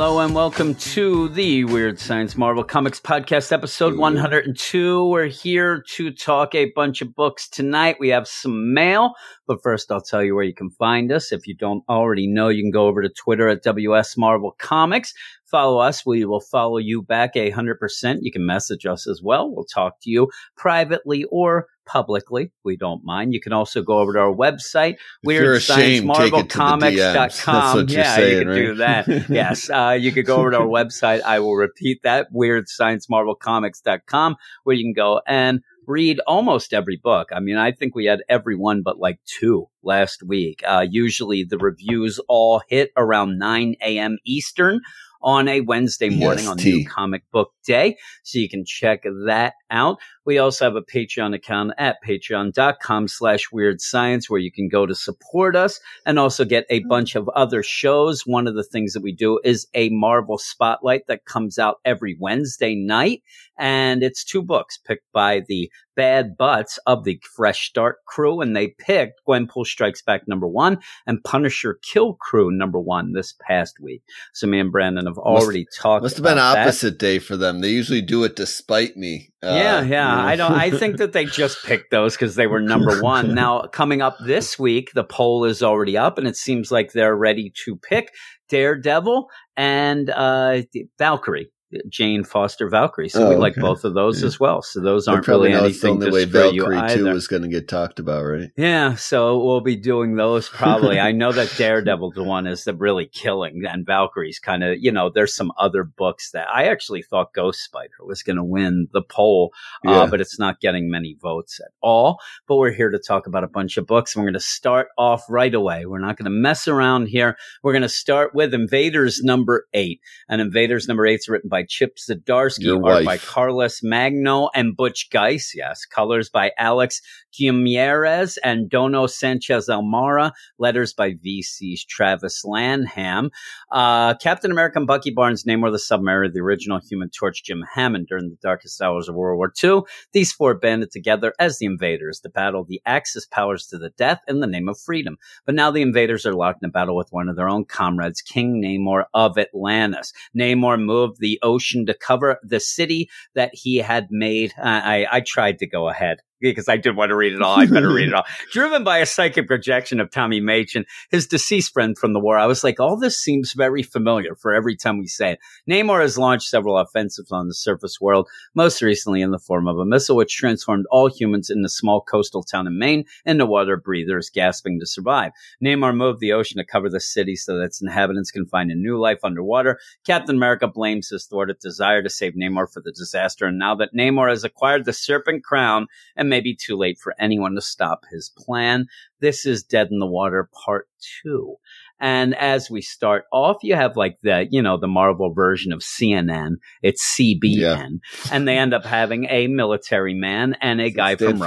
Hello and welcome to the Weird Science Marvel Comics Podcast, episode 102. We're here to talk a bunch of books tonight. We have some mail, but first I'll tell you where you can find us. If you don't already know, you can go over to Twitter at WS Marvel Comics. Follow us. We will follow you back a hundred percent. You can message us as well. We'll talk to you privately or publicly. We don't mind. You can also go over to our website, you're ashamed, take it to the DMs. That's WeirdScienceMarvelComics.com. yeah, saying, you can do that. yes. Uh, you could go over to our website. I will repeat that, WeirdScienceMarvelComics.com, where you can go and read almost every book. I mean, I think we had every one but like two last week. Uh, usually the reviews all hit around 9 a.m. Eastern on a Wednesday morning on EST. New Comic Book Day. So you can check that out. We also have a Patreon account at patreon.com slash weird science where you can go to support us and also get a mm-hmm. bunch of other shows. One of the things that we do is a Marvel Spotlight that comes out every Wednesday night. And it's two books picked by the bad butts of the Fresh Start crew. And they picked Gwenpool Strikes Back number one and Punisher Kill Crew number one this past week. So me and Brandon have already talked Must have been about that. opposite day for them. They usually do it despite me. Uh, yeah, you yeah. know. I don't. I think that they just picked those because they were number one. Now, coming up this week, the poll is already up, and it seems like they're ready to pick Daredevil and uh, Valkyrie, Jane Foster Valkyrie. So Oh, we like okay. both of those Yeah. as well. So those aren't really know it's the anything to way Valkyrie two was going to get talked about, right? Yeah, so we'll be doing those probably. I know that Daredevil the one is the really killing, and Valkyrie's kind of, you know, there's some other books that I actually thought Ghost Spider was going to win the poll, uh, Yeah. but it's not getting many votes at all. But we're here to talk about a bunch of books, and we're going to start off right away. We're not going to mess around here. We're going to start with Invaders number eight, and Invaders number eight is written by Chip Zdarsky, Your art by. Carlos Magno and Butch Guice. Yes, colors by Alex Guimarães and Dono Sanchez Almara. Letters by VC's Travis Lanham. Uh, Captain America and Bucky Barnes, Namor the Submariner, the original Human Torch, Jim Hammond during the darkest hours of World War II. These four banded together as the invaders to battle the Axis powers to the death in the name of freedom. But now the invaders are locked in a battle with one of their own comrades, King Namor of Atlantis. Namor moved the ocean to cover the city that he had made. I, I tried to go ahead because I did want to read it all. I better read it all. Driven by a psychic projection of Tommy Machen, his deceased friend from the war, I was like, all this seems very familiar for every time we say it. Namor has launched several offensives on the surface world, most recently in the form of a missile which transformed all humans in the small coastal town in Maine into water breathers gasping to survive. Namor moved the ocean to cover the city so that its inhabitants can find a new life underwater. Captain America blames his thwarted desire to save Namor for the disaster, and now that Namor has acquired the serpent crown and may be too late for anyone to stop his plan, this is Dead in the Water Part 2. And as we start off, you have like the, you know, the Marvel version of CNN. It's CBN. Yeah. And they end up having a military man and a guy from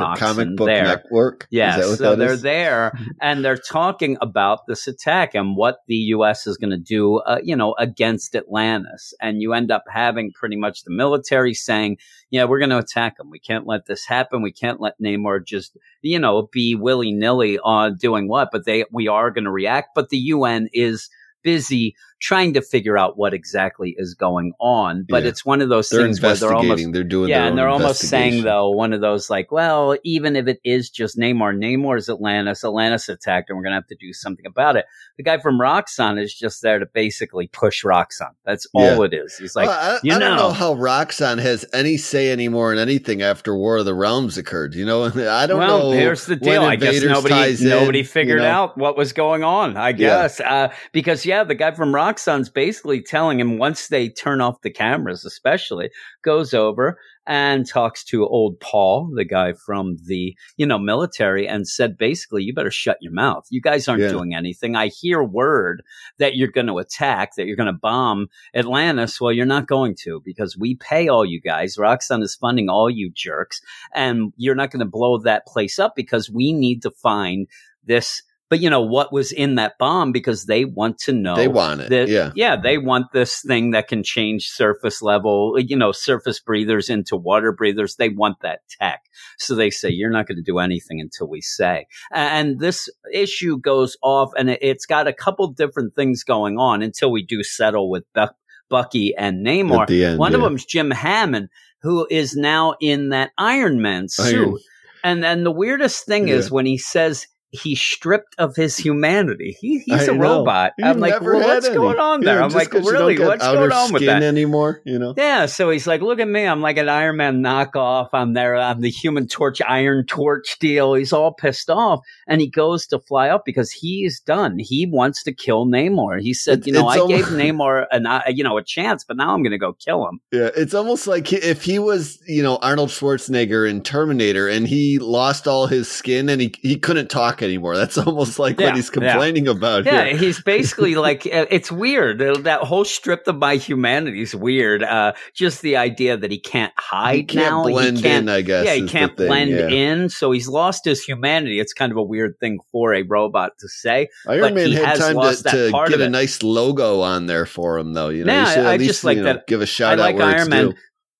Book there. Network. Yeah, Is that what so they're is? there and they're talking about this attack and what the U.S. is going to do, uh, you know, against Atlantis. And you end up having pretty much the military saying, yeah, we're going to attack them. We can't let this happen. We can't let Namor just, you know, be willy nilly on doing what, but they, we are going to react. But the UN is busy trying to figure out what exactly is going on. But Yeah. it's one of those They're things where they're almost investigating. They're doing yeah, their and they're almost saying though one of those like, well, even if it is just Namor, Namor is Atlantis, Atlantis attacked, and we're gonna have to do something about it. The guy from Roxxon is just there to basically push Roxxon. That's all it is. He's like, Well, I, you I don't know. know how Roxxon has any say anymore in anything after War of the Realms occurred. You know, I don't well, know. Well, here's the deal. I guess Invaders nobody in, nobody you figured know. out what was going on. I guess uh, because yeah, the guy from Roxxon's basically telling him once they turn off the cameras, especially, goes over and talks to old Paul, the guy from the, you know, military and said basically, you better shut your mouth. You guys aren't Yeah. doing anything. I hear word that you're going to attack, that you're going to bomb Atlantis. Well, you're not going to because we pay all you guys. Roxxon is funding all you jerks and you're not going to blow that place up because we need to find this. But you know what was in that bomb because they want to know They want it. that- yeah. yeah, they want this thing that can change surface level, you know, surface breathers into water breathers. They want that tech. So they say, you're not going to do anything until we say. And this issue goes off and it- it's got a couple different things going on until we do settle with Buck, Bucky and Namor. End. One of yeah. them's Jim Hammond, who is now in that Iron Man suit. Iron- And and the weirdest thing is when he says he's stripped of his humanity. He, he's I a know. robot. You've I'm like, well, what's any. going on there? Yeah, I'm like, like, 'cause you don't really, what's going on with that? anymore? You know. Yeah, so he's like, look at me. I'm like an Iron Man knockoff. I'm there. I'm the Human Torch, Iron Torch deal. He's all pissed off, and he goes to fly up because he's done. He wants to kill Namor. He said, It- you know, I almo- gave Namor an, uh, you know, a chance, but now I'm going to go kill him. Yeah, it's almost like if he was, you know, Arnold Schwarzenegger in Terminator and he lost all his skin and he, he couldn't talk anymore. That's almost like Yeah, what he's yeah. complaining about. Yeah, here. he's basically like uh, it's weird. Uh, That whole strip of my humanity is weird. Uh, just the idea that he can't hide he can't now. blend he can't, in, I guess. yeah, he can't blend yeah. in. So he's lost his humanity. It's kind of a weird thing for a robot to say. Iron but Man he had has time to, that to part get a nice logo on there for him, though. You know, Yeah, you should I at least just like you know, that- give a shout I out like where Iron Man. due.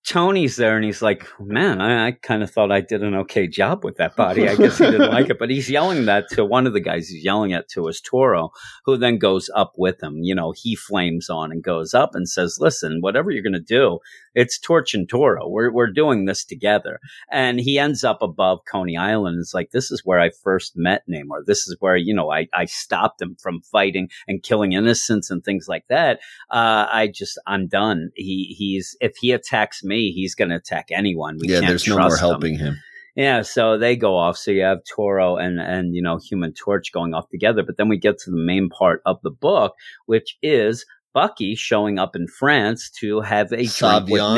Tony's there and he's like, man, I, I kind of thought I did an okay job with that body. I guess he didn't like it, but he's yelling that to one of the guys he's yelling at to is Toro, who then goes up with him. You know, he flames on and goes up and says, listen, whatever you're going to do, it's Torch and Toro. We're, we're doing this together. And he ends up above Coney Island. It's like, this is where I first met Namor. This is where, you know, I, I stopped him from fighting and killing innocents and things like that uh, I just I'm done. He he's if he attacks me, he's going to attack anyone. We Yeah, can't there's no more trust him. helping him. Yeah, so they go off. So you have Toro and and you know Human Torch going off together, but then we get to the main part of the book, which is Bucky showing up in France to have a drink with Savion?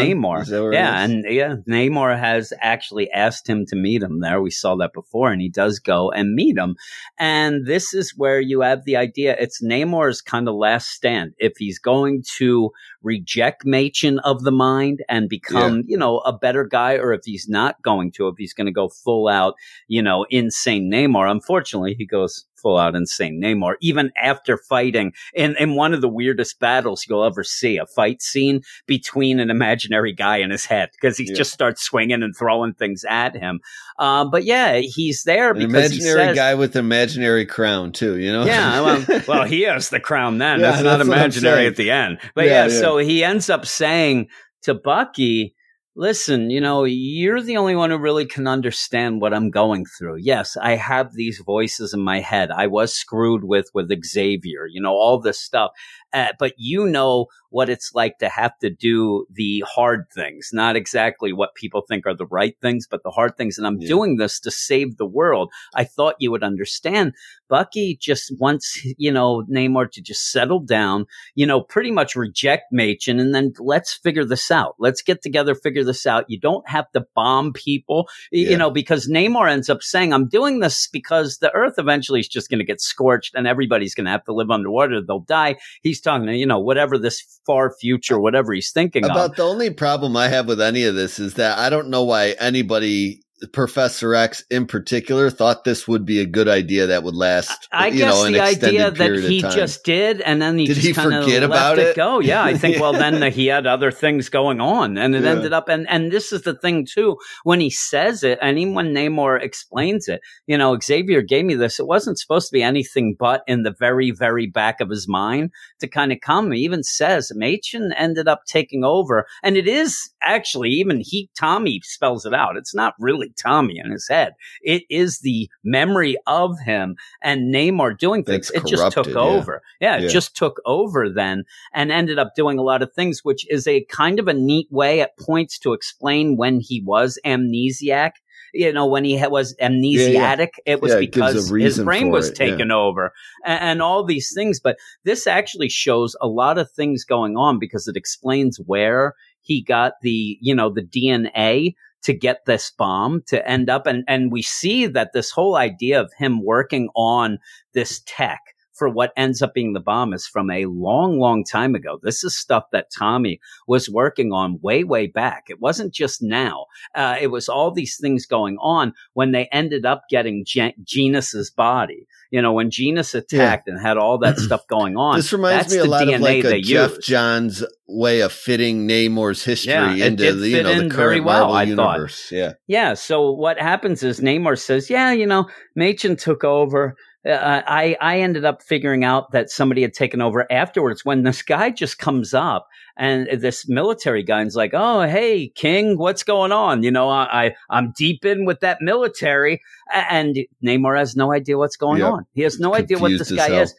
That where it Yeah, and yeah, Namor has actually asked him to meet him there. We saw that before, and he does go and meet him. And this is where you have the idea it's Namor's kind of last stand. If he's going to reject Machin of the mind and become, you know, a better guy, or if he's not going to, if he's going to go full out, you know, insane Namor. Unfortunately, he goes full out insane Namor, even after fighting in, in one of the weirdest battles you'll ever see, a fight scene between an imaginary guy and his head, because he Yeah. just starts swinging and throwing things at him. Um, but yeah, he's there An because he imaginary says, guy with imaginary crown too. You know. yeah, well, well, he has the crown then. Yeah, that's not that's imaginary at the end. But yeah, yeah. so he ends up saying to Bucky, listen, you know, you're the only one who really can understand what I'm going through. Yes, I have these voices in my head. I was screwed with with Xavier, you know, all this stuff. Uh, but you know what it's like to have to do the hard things, not exactly what people think are the right things, but the hard things. And I'm Yeah. doing this to save the world. I thought you would understand. Bucky just wants, you know, Namor to just settle down, you know, pretty much reject Machen and then let's figure this out. Let's get together, figure this out. You don't have to bomb people, Yeah. you know, because Namor ends up saying, I'm doing this because the earth eventually is just going to get scorched and everybody's going to have to live underwater. They'll die. He's talking you know, whatever this far future, whatever he's thinking About of. the only problem I have with any of this is that I don't know why anybody, Professor X in particular, thought this would be a good idea that would last. I you guess know, an the idea that he just did, and then he Did just he kind of forget left about it it? go. Yeah, I think. Well, then he had other things going on, and it Yeah. ended up. And and this is the thing too. When he says it, and even when Namor explains it, you know, Xavier gave me this. It wasn't supposed to be anything but in the very, very back of his mind to kind of come. He even says Machen ended up taking over, and it is actually even he Tommy spells it out. It's not really Tommy in his head. It is the memory of him and Namor doing things. It just took yeah. over. Yeah, it Yeah. just took over then and ended up doing a lot of things, which is a kind of a neat way at points to explain when he was amnesiac. you know, when he was amnesiac, it was Yeah, it gives a because his brain was it, yeah. taken over and, and all these things. But this actually shows a lot of things going on because it explains where he got the, you know, the DNA to get this bomb to end up. And, and we see that this whole idea of him working on this tech for what ends up being the bomb is from a long, long time ago. This is stuff that Tommy was working on way, way back. It wasn't just now. Uh, it was all these things going on when they ended up getting Gen- Genus's body. You know, when Genus attacked and had all that stuff going on. This reminds me a lot DNA of like a Jeff used. Johns way of fitting Namor's history Yeah, into the you know the current well, Marvel I thought. universe. Yeah, Yeah. So what happens is Namor says, "Yeah, you know, Machen took over. Uh, I I ended up figuring out that somebody had taken over afterwards. When this guy just comes up and this military guy is like, "Oh, hey, King, what's going on? You know, I, I I'm deep in with that military." And Namor has no idea what's going Yep. on. He has no idea what this guy hell. is.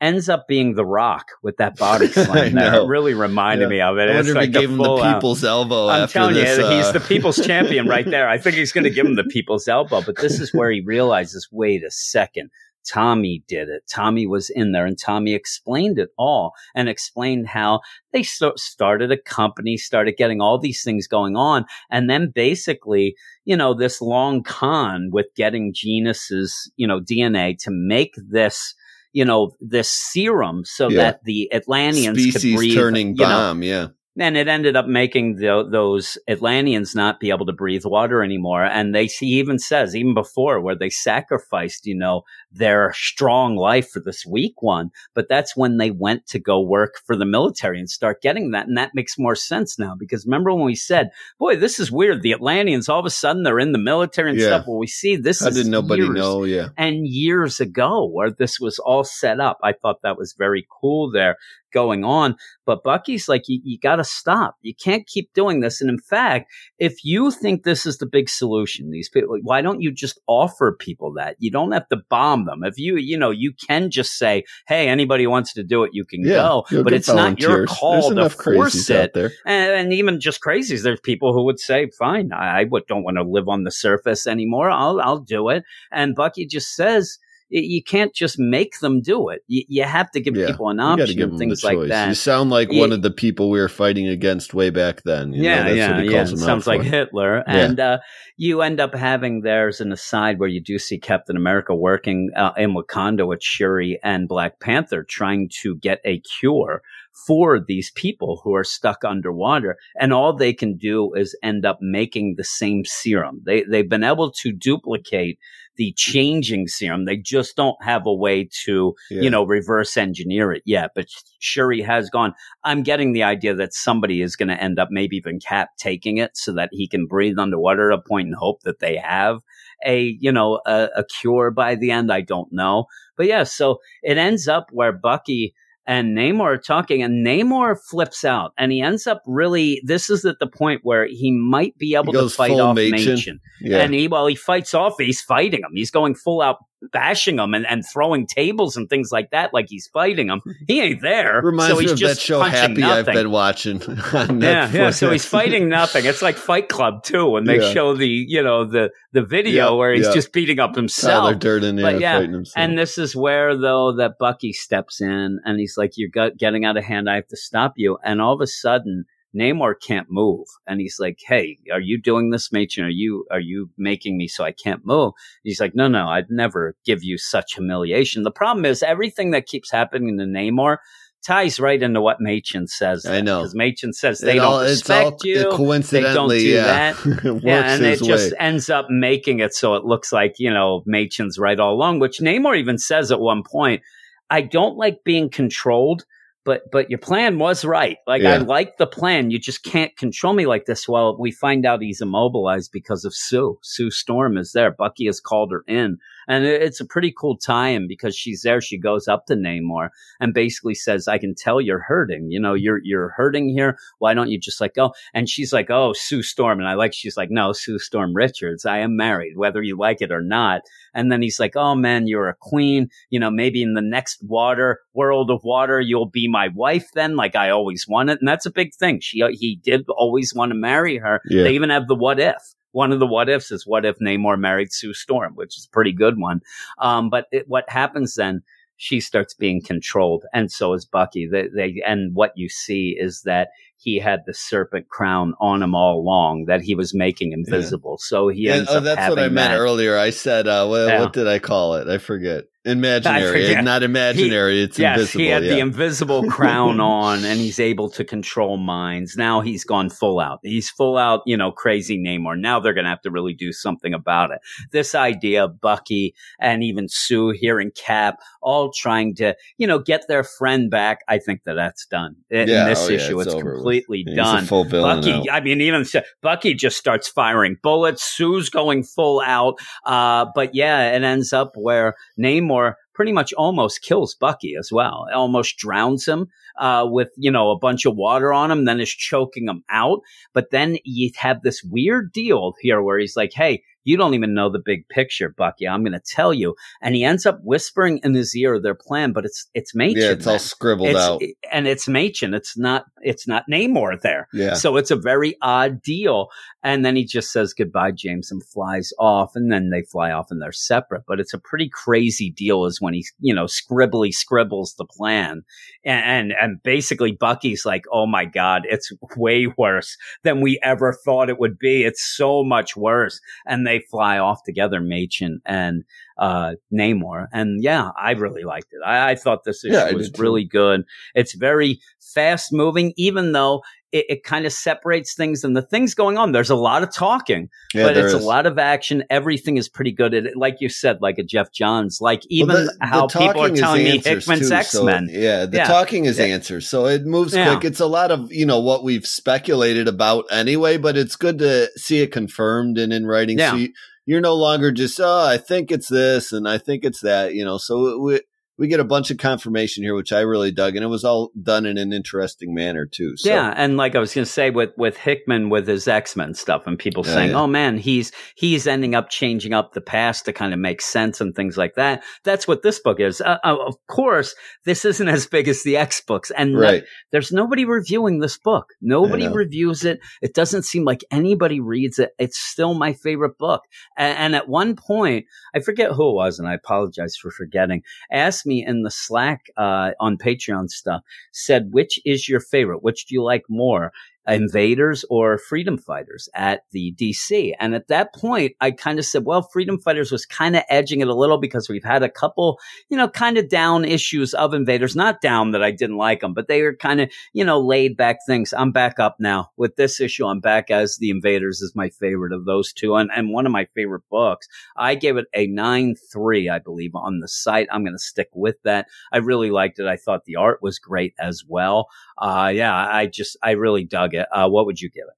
Ends up being the Rock with that body slam. that know. Really reminded Yeah. me of it. I It's wonder if like he gave him the out- people's elbow I'm telling this. you, he's uh, the people's champion right there. I think he's going to give him the people's elbow. But this is where he realizes, wait a second. Tommy did it. Tommy was in there and Tommy explained it all and explained how they so- started a company, started getting all these things going on. And then basically, you know, this long con with getting Genus's, you know, DNA to make this, you know, this serum so Yeah. that the Atlanteans could species breathe, turning you know, bomb. yeah, and it ended up making tho- those Atlanteans not be able to breathe water anymore. And they, he even says, even before, where they sacrificed, you know, their strong life for this weak one. But that's when they went to go work for the military and start getting that. And that makes more sense now because remember when we said, boy, this is weird. The Atlanteans, all of a sudden, they're in the military and Yeah. stuff. Well, we see this how is did nobody know? Yeah, and years ago where this was all set up. I thought that was very cool there going on. But Bucky's like, you, you got to stop. You can't keep doing this. And in fact, if you think this is the big solution, these people, why don't you just offer people that? You don't have to bomb them. If you, you know, you can just say, hey, anybody wants to do it, you can yeah. go. But it's not your volunteers. call There's to force it. there. And, and even just crazies, there's people who would say, "Fine, I, I don't want to live on the surface anymore. I'll I'll do it." And Bucky just says, "You can't just make them do it. You, you have to give Yeah, people an option and things the like that." You sound like Yeah. one of the people we were fighting against way back then. You know, yeah, that's yeah, what he yeah. calls It them sounds like. Hitler. And uh, you end up having there's an aside where you do see Captain America working uh, in Wakanda with Shuri and Black Panther trying to get a cure for these people who are stuck underwater. And all they can do is end up making the same serum. They, they've been able to duplicate the changing serum. They just don't have a way to Yeah. you know, reverse engineer it yet. But Shuri has gone, I'm getting the idea that somebody is going to end up, maybe even Cap taking it so that he can breathe underwater at a point and hope that they have a, you know, a, a cure by the end. I don't know. But yeah, so it ends up where Bucky and Namor are talking and Namor flips out and he ends up really, this is at the point where he might be able to fight off. Machen. Yeah, And he, well, he fights off. He's fighting him. He's going full out bashing him and, and throwing tables and things like that, like he's fighting him. He ain't there. reminds so me he's of just that show Happy nothing. I've been watching. yeah, yeah. So he's fighting nothing. It's like Fight Club too, when they Yeah. show the you know the the video Yeah, where he's yeah. just beating up oh, himself. Tyler. Durden, yeah, But yeah, fighting himself. And this is where, though, that Bucky steps in and he's like, You're getting out of hand. I have to stop you. And all of a sudden, Namor can't move. And he's like, Hey, are you doing this, Machen? Are you, are you making me so I can't move? He's like, No, no, I'd never give you such humiliation. The problem is everything that keeps happening to Namor ties right into what Machin says. I know. Because Machin says they all- don't it's all respect you. coincidentally, do yeah, that. Yeah, and it just ends up making it so it looks like, you know, Machin's right all along, which Namor even says at one point, I don't like being controlled, but but your plan was right. Like I like the plan. You just can't control me like this. Well, we find out he's immobilized because of Sue. Sue Storm is there. Bucky has called her in. And it's a pretty cool tie-in because she's there. She goes up to Namor and basically says, I can tell you're hurting. You know, you're you're hurting here. Why don't you just like go? And she's like, Oh, Sue Storm. And I like she's like, No, Sue Storm Richards. I am married, whether you like it or not. And then he's like, Oh man, you're a queen. You know, maybe in the next water world of water, you'll be my wife then, like I always wanted. And that's a big thing. She he did always want to marry her. Yeah. They even have the what if one of the what ifs is what if Namor married Sue Storm, which is a pretty good one. Um, but it, what happens then? She starts being controlled, and so is Bucky. They, they, and what you see is that he had the serpent crown on him all along that he was making invisible. So he Yeah, ends oh, that's what I meant that. earlier. I said, uh, what, Yeah. what did I call it? I forget. Imaginary, forget. not imaginary. it's yes, invisible. he had yeah. the invisible crown on, and he's able to control minds. Now he's gone full out. He's full out, you know, crazy Namor. Now they're going to have to really do something about it. This idea, of Bucky and even Sue here and Cap, all trying to, you know, get their friend back. I think that that's done in Yeah, this oh, yeah, issue. it's It's, with. Completely He's done. full Bucky. I mean, even Bucky just starts firing bullets. Sue's going full out. Uh, but yeah, it ends up where Namor pretty much almost kills Bucky as well. Almost drowns him uh, with you know a bunch of water on him, then is choking him out. But then you have this weird deal here where he's like, "Hey." You don't even know the big picture, Bucky. I'm going to tell you. And he ends up whispering in his ear their plan, but it's it's Machen. yeah, it's all scribbled It's- out. and it's Machen. It's not it's not Namor there. yeah. So it's a very odd deal. And then he just says goodbye, James, and flies off. And then they fly off and they're separate. But it's a pretty crazy deal is when he, you know, scribbly scribbles the plan. And, and, and basically Bucky's like, oh my God, it's way worse than we ever thought it would be. It's so much worse. And they fly off together, Machen and uh, Namor. And yeah, I really liked it. I, I thought this issue Yeah, was really good. It's very fast moving, even though it, it kind of separates things and the things going on. There's a lot of talking, yeah, but it's is. a lot of action. Everything is pretty good it. Like you said, like a Jeff Johns, like even Well, the- the how people are telling me Hickman's X so, Men. yeah, the Yeah. talking is Yeah. answers, so it moves quick. It's a lot of you know what we've speculated about anyway, but it's good to see it confirmed and in writing. Yeah. So you, you're no longer just oh, I think it's this and I think it's that. You know, so we we get a bunch of confirmation here, which I really dug, and it was all done in an interesting manner too. So. Yeah, and like I was going to say with with Hickman with his X Men stuff, and people Yeah, saying, yeah. "Oh man, he's he's ending up changing up the past to kind of make sense and things like that." That's what this book is. Uh, uh, of course, this isn't as big as the X books, and Right. there's nobody reviewing this book. Nobody reviews it. It doesn't seem like anybody reads it. It's still my favorite book. And, and at one point, I forget who it was, and I apologize for forgetting. Asked me in the Slack uh, on Patreon stuff, said, "Which is your favorite? Which do you like more?" Invaders or freedom fighters at the DC. And at that point, I kind of said, well, freedom fighters was kind of edging it a little because we've had a couple, you know, kind of down issues of invaders, not down that I didn't like them, but they were kind of, you know, laid back things. I'm back up now with this issue. I'm back as the invaders is my favorite of those two and, and one of my favorite books. I gave it a nine three, I believe on the site. I'm going to stick with that. I really liked it. I thought the art was great as well. Uh, yeah, I just, I really dug Uh, what would you give it?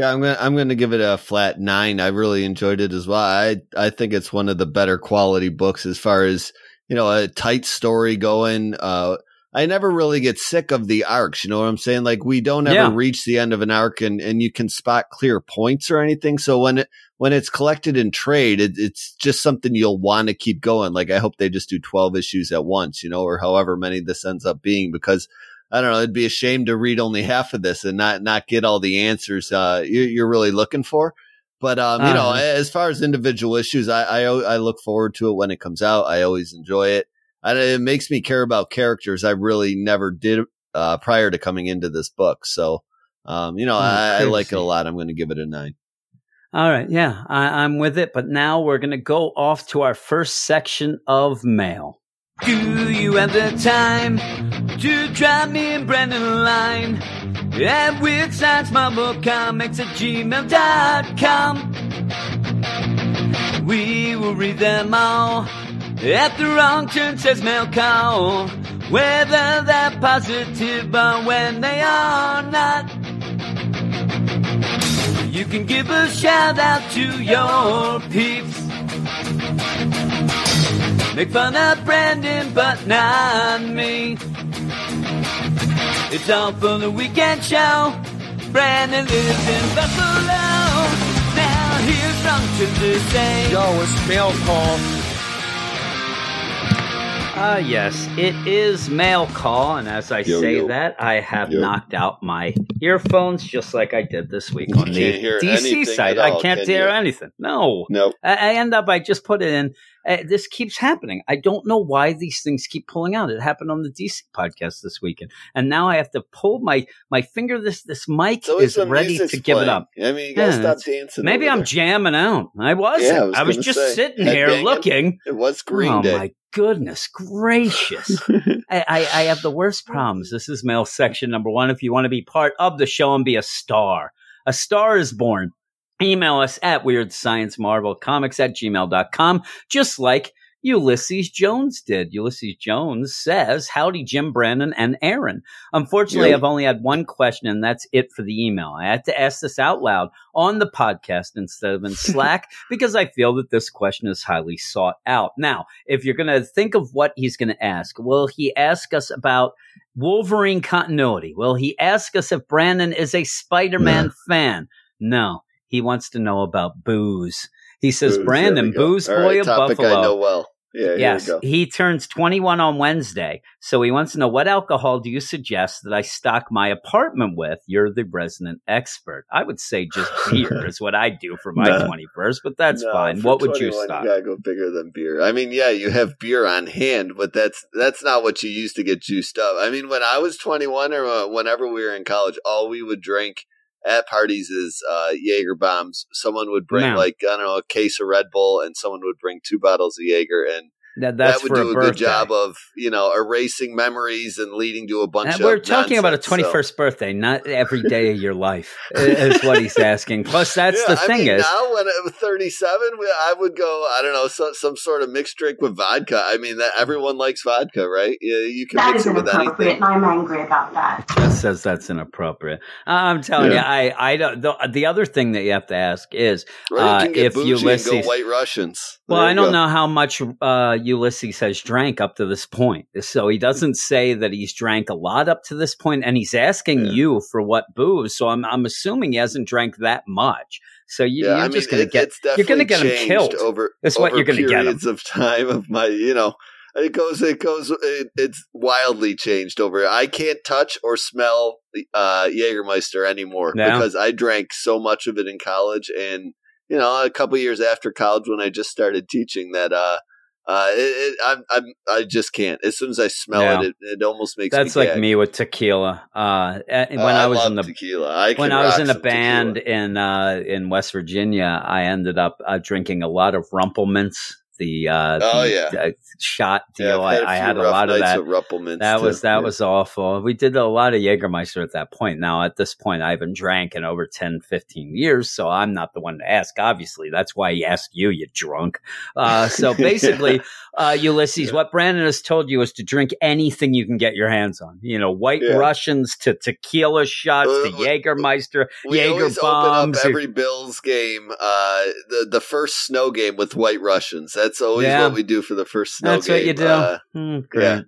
Yeah, I'm gonna I'm gonna give it a flat nine. I really enjoyed it as well. I I think it's one of the better quality books as far as you know a tight story going. Uh, I never really get sick of the arcs. You know what I'm saying? Like we don't ever Yeah. reach the end of an arc and and you can spot clear points or anything. So when it when it's collected in trade, it, it's just something you'll want to keep going. Like I hope they just do 12 issues at once, you know, or however many this ends up being because I don't know. It'd be a shame to read only half of this and not not get all the answers uh, you, you're really looking for. But um, you know, Uh-huh. as far as individual issues, I, I I look forward to it when it comes out. I always enjoy it. And it makes me care about characters I really never did uh, prior to coming into this book. So, um, you know, Hmm, I, I like it a lot. I'm going to give it a nine. All right. Yeah, I, I'm with it. But now we're going to go off to our first section of mail. Do you have the time to drop me and Brandon line? At with Science Marvel Comics at gmail.com. We will read them all. At the wrong turn says mail call. Whether they're positive or when they are not. You can give a shout out to your peeps. Make fun of Brandon, but not me. It's all for the weekend show. Brandon lives in Buffalo. Now here's something to say. Yo, it's mail call. Ah, yes, it is mail call, and as I Yo, say yo. that, I have Yo. knocked out my earphones just like I did this week on the DC site. at I can't can hear you? anything. No, Nope. I, I end up. I just put it in. Uh, this keeps happening. I don't know why these things keep pulling out. It happened on the DC podcast this weekend, and now I have to pull my my finger. This this mic is ready to give it up. I mean, you gotta Yeah, stop dancing. Maybe I'm there. jamming out. I wasn't. Yeah, I was I was just say, sitting here banging. looking. It was Green oh Day. Goodness gracious! I, I, I have the worst problems. This is mail section number one. If you want to be part of the show and be a star, a star is born. Email us at weirdsciencemarvelcomics science marvel comics at gmail.com, just like Ulysses Jones did. Ulysses Jones says, Howdy, Jim Brandon and Aaron. Unfortunately, Yo. I've only had one question, and that's it for the email. I had to ask this out loud on the podcast instead of in Slack because I feel that this question is highly sought out. Now, if you're going to think of what he's going to ask, will he ask us about Wolverine continuity? Will he ask us if Brandon is a Spider Man fan? No, he wants to know about booze. He says, Booze, Brandon, booze boy right, of Buffalo. I know well. Yeah, Yes, here we go. he turns 21 on Wednesday. So he wants to know what alcohol do you suggest that I stock my apartment with? You're the resident expert. I would say just beer is what I do for my No. 21st, but that's No, fine. What would you 21, stock? You gotta go bigger than beer. I mean, yeah, you have beer on hand, but that's that's not what you use to get juiced up. I mean, when I was 21 or uh, whenever we were in college, all we would drink at parties is uh, Jaeger bombs. Someone would bring Now. like I don't know a case of Red Bull, and someone would bring two bottles of Jaeger, and That, that's that would for do a a, good job of you know erasing memories and leading to a bunch And of. we're talking about a nonsense, so- 21st birthday, not every day of your life, is what he's asking. Plus, that's Yeah, the I thing mean, is, now when I'm 37, I would go. I don't know some some sort of mixed drink with vodka. I mean, that everyone likes vodka, right? Yeah, you can That mix it with inappropriate, anything. and I'm angry about that. That says that's inappropriate. I'm telling Yeah. you, I, I don't. The, the other thing that you have to ask is, Right? Uh, you can get if bougie and Ulysses- go White Russians. well, There I don't go. know how much uh, Ulysses has drank up to this point, so he doesn't say that he's drank a lot up to this point, and he's asking Yeah. you for what booze. So I'm I'm assuming he hasn't drank that much. So you, Yeah, you're I mean, just going to it- get you're gonna get him killed. over. That's what you're gonna get periods of time of my, you know. It goes, it goes, it, it's wildly changed over. I can't touch or smell uh, Jägermeister anymore Yeah. because I drank so much of it in college, and you know, a couple years after college when I just started teaching, that uh, uh, it, it, I'm, I'm, I just can't. As soon as I smell Yeah. it, it, it almost makes me That's like gag. me with tequila. Uh, eh, when Uh, I was love in the tequila. I when I was in a band tequila. in uh, in West Virginia, I ended up uh, drinking a lot of Rumple Minze, the uh, Oh, the, yeah. uh, shot deal. I've I, I had a lot of that. That too. was that Yeah. was awful. We did a lot of Jägermeister at that point. Now at this point, I haven't drank in over 10, 15 years, so I'm not the one to ask. Obviously, that's why he asked you, you drunk. Uh, so basically, uh, Ulysses, Yeah. what Brandon has told you is to drink anything you can get your hands on. You know, White Yeah. Russians to tequila shots Uh, to we- Jägermeister. We Jaeger always bombs. open up every Bills game, uh, the the first snow game with White Russians. That's always Yeah. what we do for the first snow That's game. what you do. Uh, yeah, great. yeah,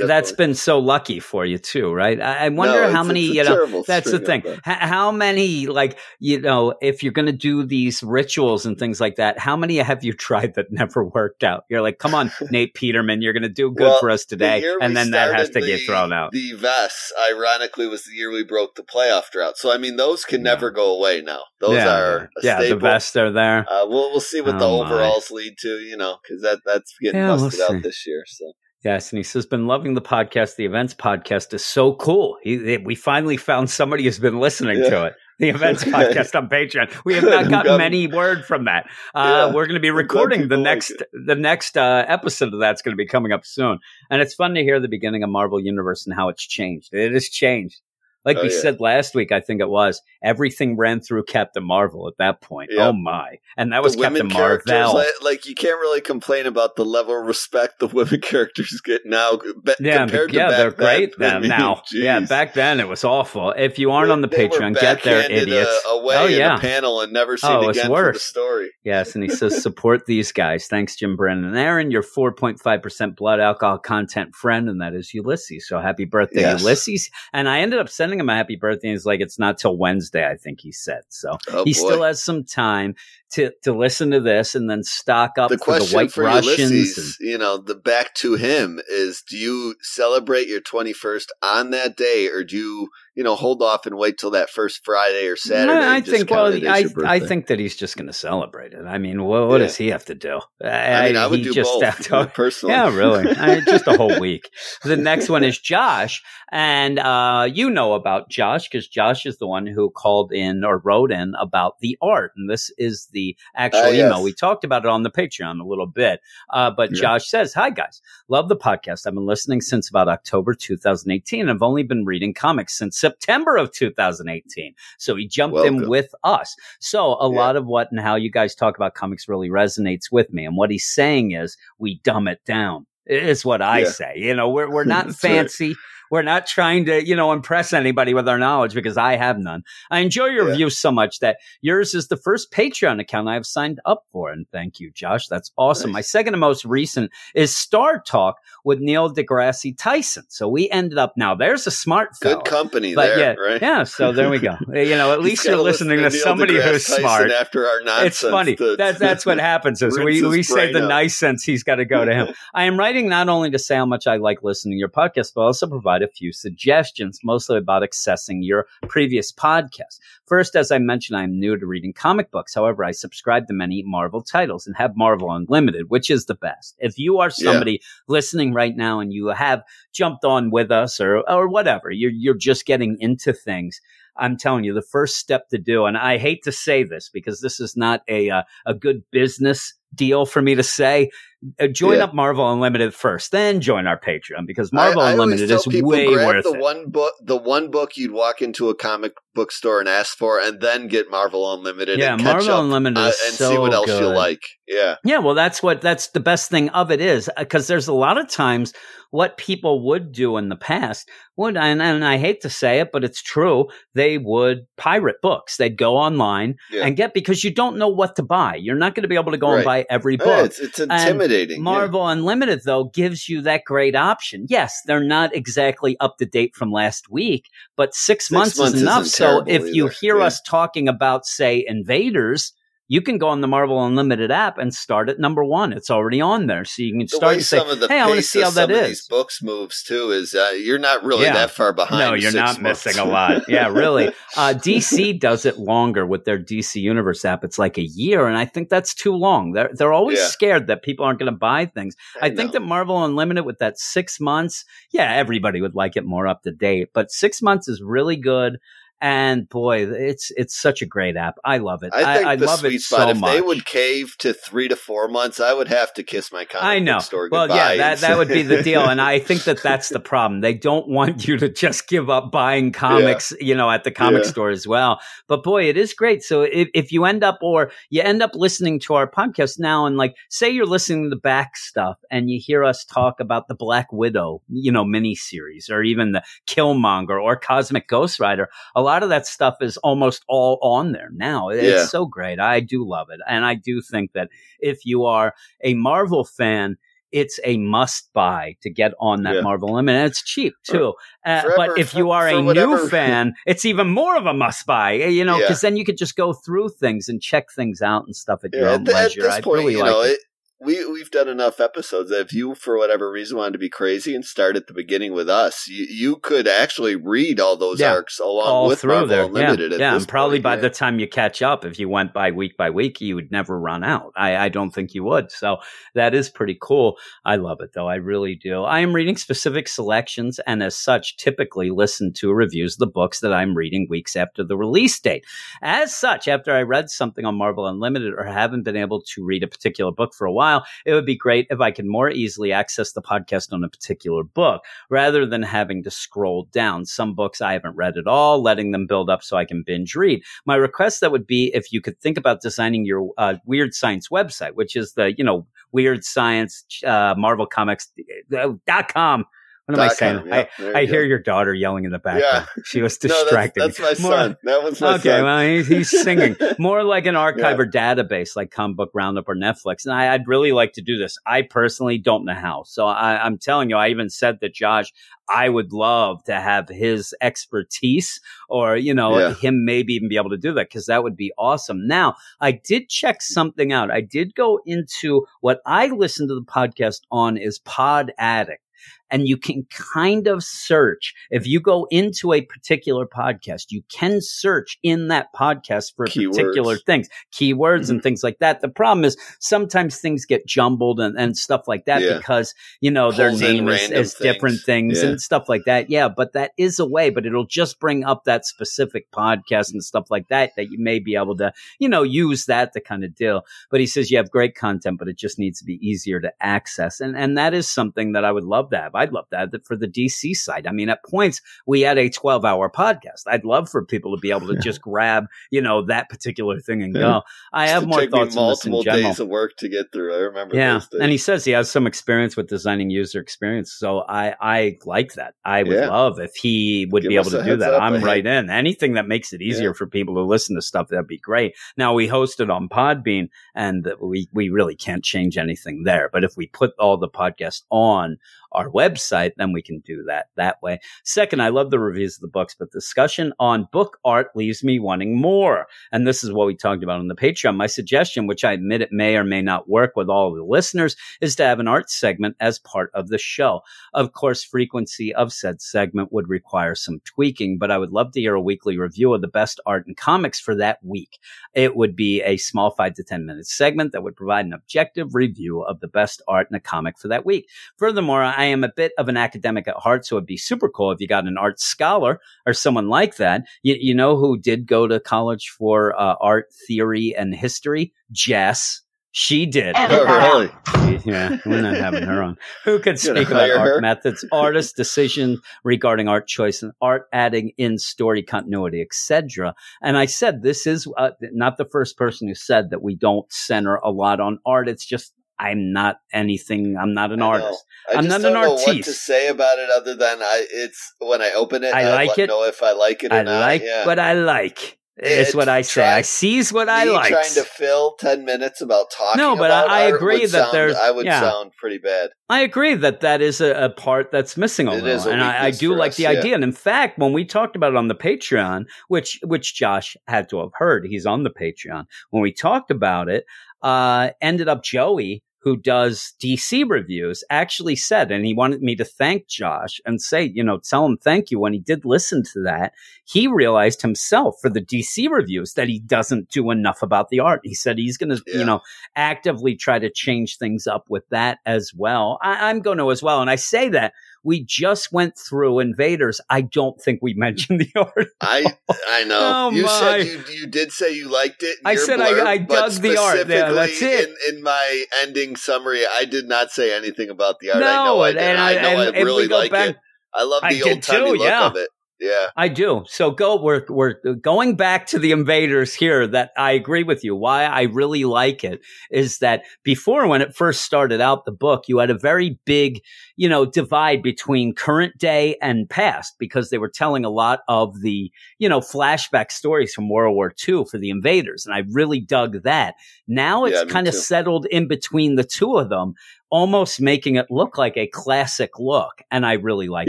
That's been so lucky for you too, right? I, I wonder No, how many, you know, that's the thing. H- how many, like, you know, if you're going to do these rituals and things like that, how many have you tried that never worked out? You're like, come on, Nate Peterman, you're going to do good Well, for us today. year And then that has to started get thrown out. The vests, ironically, was the year we broke the playoff drought. So I mean, those can Yeah. never go away now. Those yeah, are a yeah, the staple. vests are there. Uh, we'll we'll see what the Oh, my. overalls lead to, you know, because that that's getting Yeah, we'll busted out this year. So Yes, and he says, "Been loving the podcast. The events podcast is so cool. He, we finally found somebody who's been listening Yeah. to it. The events podcast on Patreon. We have not gotten I'm- many word from that. Uh, Yeah. We're going to be recording the people like next the next uh, episode of that's going to be coming up soon, and it's fun to hear the beginning of Marvel Universe and how it's changed. It has changed." Like Oh, we yeah. said last week, I think it was everything ran through Captain Marvel at that point. Yeah. Oh my! And that was the Captain Marvel. like, like you can't really complain about the level of respect the women characters get now. Be, Yeah, compared yeah, to back they're great then. I now. mean, now. Yeah, back then it was awful. If you aren't on the Patreon, get there, backhanded, idiots. Uh, away oh yeah, panel and never seen Oh, it's again for the worse. story. yes. And he says support these guys. Thanks, Jim Brandon and Aaron, your four point five percent blood alcohol content friend, and that is Ulysses. So happy birthday, Yes. Ulysses! And I ended up sending sending him a happy birthday. And he's like, it's not till Wednesday, I think he said. So Oh, he boy. still has some time to to listen to this and then stock up the for the question White for Russians. Ulysses, you know, the back to him is: Do you celebrate your twenty first on that day, or do you, you know, hold off and wait till that first Friday or Saturday? I, I think. Well, I I think that he's just going to celebrate it. I mean, what, what Yeah. does he have to do? I mean, I would do just both to- personally. Yeah, really. I, just a whole week. The next one is Josh. And uh, you know about Josh because Josh is the one who called in or wrote in about the art. And this is the actual Ah, yes. email. We talked about it on the Patreon a little bit. Uh, but Yeah. Josh says, Hi, guys. Love the podcast. I've been listening since about October 2018. I've only been reading comics since September of 2018. So he jumped in with us. So a Yeah. lot of what and how you guys talk about comics really resonates with me. And what he's saying is we dumb it down. Is what I Yeah. say. You know, we're we're not fancy. right. We're not trying to, you know, impress anybody with our knowledge because I have none. I enjoy your Yeah. reviews so much that yours is the first Patreon account I have signed up for. And thank you, Josh. That's awesome. Nice. My second and most recent is Star Talk with Neil deGrasse Tyson. So we ended up now. There's a smart fellow. Good company But there, yeah, right? yeah. So there we go. Eh, you know, at least you're listening to somebody deGrasse who's Tyson smart. After our nonsense, It's funny. to- That, that's what happens is we, we say the out. nice sense he's got to go to him. I am writing not only to say how much I like listening to your podcast, but also provide a few suggestions, mostly about accessing your previous podcast. First, as I mentioned, I'm new to reading comic books. However, I subscribe to many Marvel titles and have Marvel Unlimited, which is the best. If you are Yeah. somebody listening right now and you have jumped on with us or, or whatever, you're, you're just getting into things. I'm telling you, the first step to do, and I hate to say this because this is not a uh, a good business deal for me to say. Uh, join Yeah. up Marvel Unlimited first, then join our Patreon because Marvel I, I Unlimited is way grab worth the it. one book, the one book you'd walk into a comic book store and ask for, and then get Marvel Unlimited. Yeah, and catch Marvel up, Unlimited uh, is and so see what else you good. like. Yeah, Yeah, well, that's what that's the best thing of it is because there's a lot of times what people would do in the past would, and, and I hate to say it, but it's true. They would pirate books. They'd go online Yeah. and get because you don't know what to buy. You're not going to be able to go and buy every Yeah, book. it's, it's intimidating. Yeah. Marvel Unlimited, though, gives you that great option. Yes, they're not exactly up to date from last week, but six, Six months, months is enough. So if you hear Yeah. us talking about, say, Invaders, you can go on the Marvel Unlimited app and start at number one. It's already on there. So you can the start way and say, some of the hey, I want to see how that is. these books moves too is uh, you're not really Yeah. that far behind. No, you're not months. missing a lot. Yeah, really. Uh, DC does it longer with their DC Universe app. It's like a year, and I think that's too long. They're they're always Yeah. scared that people aren't going to buy things. I, think that Marvel Unlimited with that six months, yeah, everybody would like it more up to date, but six months is really good. And boy, it's it's such a great app. I love it. I think I, the love sweet it spot. so if much. they would cave to three to four months, I would have to kiss my comic I know. store Well, goodbye. yeah, that, that would be the deal. And I think that that's the problem. They don't want you to just give up buying comics, you know, at the comic Yeah. store as well. But boy, it is great. So if, if you end up, or you end up listening to our podcast now and like, say you're listening to the back stuff and you hear us talk about the Black Widow, you know, miniseries or even the Killmonger or Cosmic Ghost Rider, a lot of that stuff is almost all on there now. It's Yeah. so great. I do love it. And I do think that if you are a Marvel fan, it's a must buy to get on that Yeah. Marvel limit. And it's cheap too. Uh, Forever, but if you are a new fan, it's even more of a must buy, you know, Yeah. because then you could just go through things and check things out and stuff at your own at, th- at leisure. this point, really you like know, it. We we've done enough episodes that if you, for whatever reason, wanted to be crazy and start at the beginning with us, you, you could actually read all those Yeah. arcs along all with through Marvel there. Unlimited. yeah, yeah. and probably point, by yeah. the time you catch up, if you went by week by week, you would never run out. I, I don't think you would. So that is pretty cool. I love it though. I really do. I am reading specific selections and as such typically listen to reviews of the books that I'm reading weeks after the release date. As such, after I read something on Marvel Unlimited or haven't been able to read a particular book for a while, it would be great if I could more easily access the podcast on a particular book rather than having to scroll down. Some books I haven't read at all, letting them build up so I can binge read. My request that would be if you could think about designing your uh, Weird Science website, which is the, you know, Weird Science uh, Marvel uh, com. What am I saying? yeah, I, I hear your daughter yelling in the background. She was No, that's, that's my More- son. That was my okay, son. well, he's, he's singing more like an archive or database, like Comic Book Roundup or Netflix. And I, I'd really like to do this. I personally don't know how. So I, I'm telling you, I even said that Josh, I would love to have his expertise, or you know, Yeah. him maybe even be able to do that because that would be awesome. Now, I did check something out. I did go into what I listen to the podcast on is Pod Addict and you can kind of search if you go into a particular podcast you can search in that podcast for Keywords. particular things keywords Mhm. and things like that the problem is sometimes things get jumbled and, and stuff like that Yeah. because you know their Pulls in name is, is different things. things Yeah. and stuff like that yeah but that is a way but it'll just bring up that specific podcast and stuff like that that you may be able to you know use that to kind of deal but he says you have great content, but it just needs to be easier to access. And and that is something that I would love to have. I'd love that for the DC side. I mean, at points we had a 12 hour podcast. I'd love for people to be able to just grab, you know, that particular thing and go. I have more thoughts on this in multiple general. days of work to get through. I remember. Yeah, and he says he has some experience with designing user experience, so I I like that. I would Yeah. love if he would Give be able to do that. up I'm right in. Anything that makes it easier Yeah. for people to listen to stuff that'd be great. Now we host it on Podbean, and we we really can't change anything there. But if we put all the podcasts on our website, then we can do that that way. Second, I love the reviews of the books, but discussion on book art leaves me wanting more. And this is what we talked about on the Patreon. My suggestion, which I admit it may or may not work with all the listeners, is to have an art segment as part of the show. Of course, frequency of said segment would require some tweaking, but I would love to hear a weekly review of the best art and comics for that week. It would be a small five to 10 minute segment that would provide an objective review of the best art in a comic for that week. Furthermore, am a bit of an academic at heart, so it'd be super cool if you got an art scholar or someone like that. You, you know who did go to college for uh, art theory and history? Jess. She did. Oh, really? Yeah, we're not having her on. Who could speak about art her? methods, artist decisions regarding art choice, and art adding in story continuity, etc. And I said this is uh, not the first person who said that we don't center a lot on art. It's just I'm not anything. I'm not an artist. I I'm just not don't an know what to say about it other than I. It's when I open it, I I, like it. know if I like it or I like yeah. what I like. Is what I say. I seize what I like. trying to fill ten minutes about talking. No, but I- I agree that sound- there's- I would yeah. sound pretty bad. I agree that that is a, a part that's missing a It little, and I, I do like us, the yeah. idea. And in fact, when we talked about it on the Patreon, which which Josh had to have heard, he's on the Patreon. When we talked about it, uh, ended up Joey, who does DC reviews, actually said, and he wanted me to thank Josh and say, you know, tell him thank you. When he did listen to that, he realized himself for the DC reviews that he doesn't do enough about the art. He said he's going to, you know, actively try to change things up with that as well. I, I'm going to as well. And I say that we just went through Invaders. I don't think we mentioned the art. I I know. Oh, you my. said you you did say you liked it. in I said I- blurb, I but dug the art. Yeah, that's specifically it. In, in my ending summary, I did not say anything about the art. I No, know I and- did. and I, I- know and I really like back- it. I love the old timey look yeah. of it. Yeah. I do. So go. We're we're going back to the Invaders here. That I agree with you. Why I really like it is that before, when it first started out, the book, you had a very big, you know, divide between current day and past because they were telling a lot of the, you know, flashback stories from World War II for the Invaders, and I really dug that. Now it's Yeah, kind of settled in between the two of them. Almost making it look like a classic look. And I really like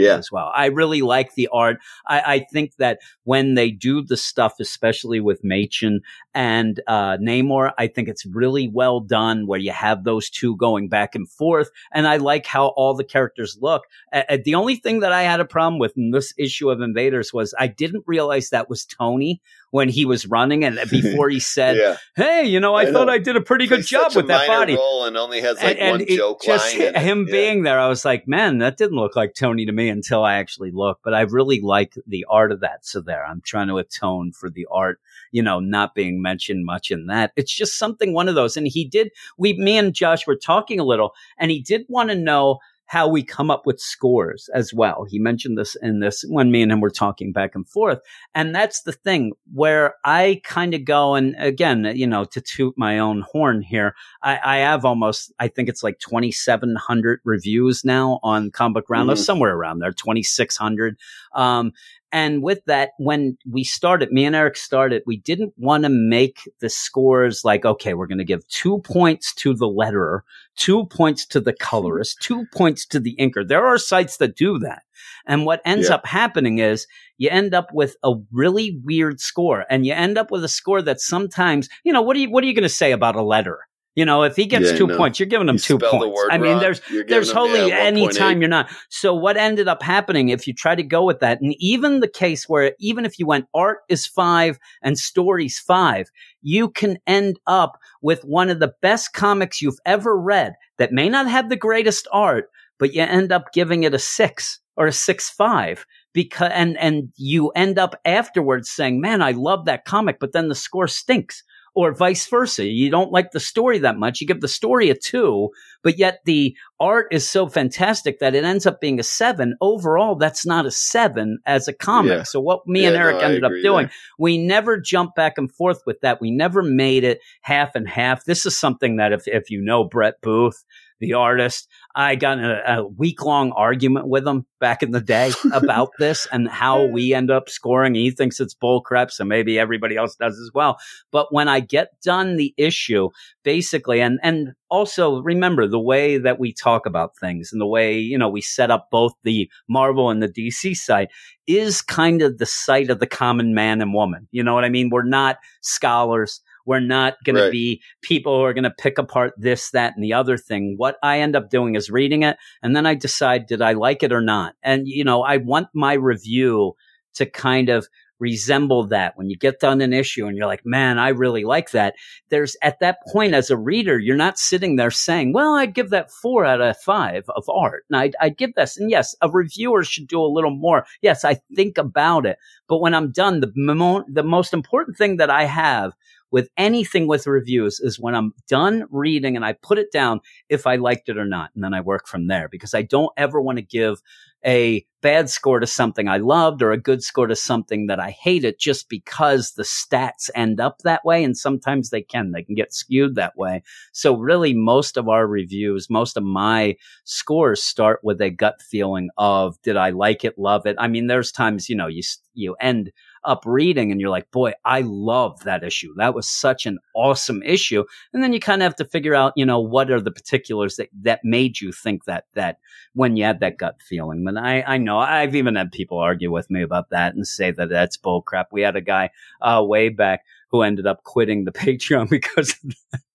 it as well. I really like the art. I, I think that when they do the stuff, especially with Machen and uh, Namor, I think it's really well done where you have those two going back and forth. And I like how all the characters look. Uh, the only thing that I had a problem with in this issue of Invaders was I didn't realize that was Tony when he was running and before he said, yeah. Hey, you know, I, I thought know. I did a pretty good Plays job with that body. And only has like one it joke just line. him Yeah. being there, I was like, man, that didn't look like Tony to me until I actually looked. But I really like the art of that. So there, I'm trying to atone for the art, you know, not being mentioned much in that. It's just something one of those. And he did. We, me and Josh were talking a little, and he did want to know how we come up with scores as well. He mentioned this in this when me and him were talking back and forth. And that's the thing where I kind of go and again, you know, to toot my own horn here, I, I have almost, I think it's like 2,700 reviews now on Comic Roundup, Mhm. somewhere around there, 2,600. Um, and with that, when we started, me and Eric started, we didn't want to make the scores like, okay, we're going to give two points to the letterer, two points to the colorist, two points to the inker. There are sites that do that. And what ends Yeah. up happening is you end up with a really weird score and you end up with a score that sometimes, you know, what are you, what are you going to say about a letter? You know, if he gets Yeah, two no. points, you're giving him You two points. I mean, wrong, there's, you're there's hardly yeah, any time you're not. So what ended up happening if you try to go with that, and even the case where even if you went art is five and stories five, you can end up with one of the best comics you've ever read that may not have the greatest art, but you end up giving it a six or a six five because and and you end up afterwards saying, "Man, I love that comic," but then the score stinks. Or vice versa. You don't like the story that much. You give the story a two, but yet the art is so fantastic that it ends up being a seven. Overall, that's not a seven as a comic. Yeah. So what me Yeah, and Eric I ended up doing, there. we never jumped back and forth with that. We never made it half and half. This is something that if, if you know Brett Booth, the artist, I got in a, a week long argument with him back in the day about this and how we mm. end up scoring. He thinks it's bull crap. So maybe everybody else does as well. But when I get done the issue, basically, and, and also remember the way that we talk about things and the way, you know, we set up both the Marvel and the DC site is kind of the site of the common man and woman. You know what I mean? We're not scholars. We're not going Right. to be people who are going to pick apart this, that, and the other thing. What I end up doing is reading it and then I decide, did I like it or not? And, you know, I want my review to kind of resemble that when you get done an issue and you're like, man, I really like that. There's at that point as a reader, you're not sitting there saying, well, I'd give that four out of five of art. And I'd, I'd give this. And yes, a reviewer should do a little more. Yes, I think about it. But when I'm done, the, mo- the most important thing that I have with anything with reviews is when I'm done reading and I put it down if I liked it or not. And then I work from there because I don't ever want to give a bad score to something I loved or a good score to something that I hated just because the stats end up that way. And sometimes they can, they can get skewed that way. So really most of our reviews, most of my scores start with a gut feeling of, did I like it, love it? I mean, there's times, you know, you, you end up reading and you're like, boy, I love that issue. That was such an awesome issue. And then you kind of have to figure out, you know, what are the particulars that, that made you think that, that when you had that gut feeling. But I, I know I've even had people argue with me about that and say that that's bull crap. We had a guy, uh, way back who ended up quitting the Patreon because.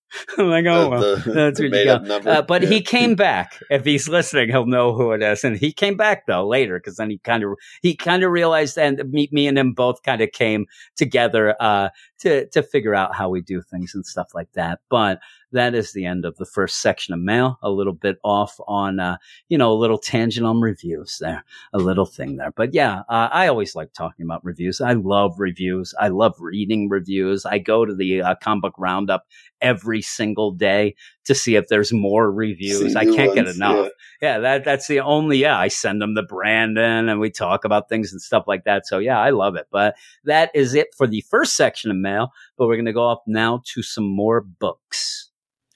I'm like, oh, well, The- that's what you got. Uh, but Yeah. he came back. If he's listening, he'll know who it is. And he came back though later because then he kind of he kind of realized, and me, me and him both kind of came together uh, to to figure out how we do things and stuff like that. But that is the end of the first section of mail. A little bit off on uh, you know a little tangent on reviews there, a little thing there. But yeah, uh, I always like talking about reviews. I love reviews. I love reading reviews. I go to the uh, comic book roundup every single day to see if there's more reviews. I can't get enough. yeah. Yeah. that that's the only yeah. I send them to Brandon and we talk about things and stuff like that. So yeah, I love it. But that is it for the first section of mail. But we're gonna go up now to some more books.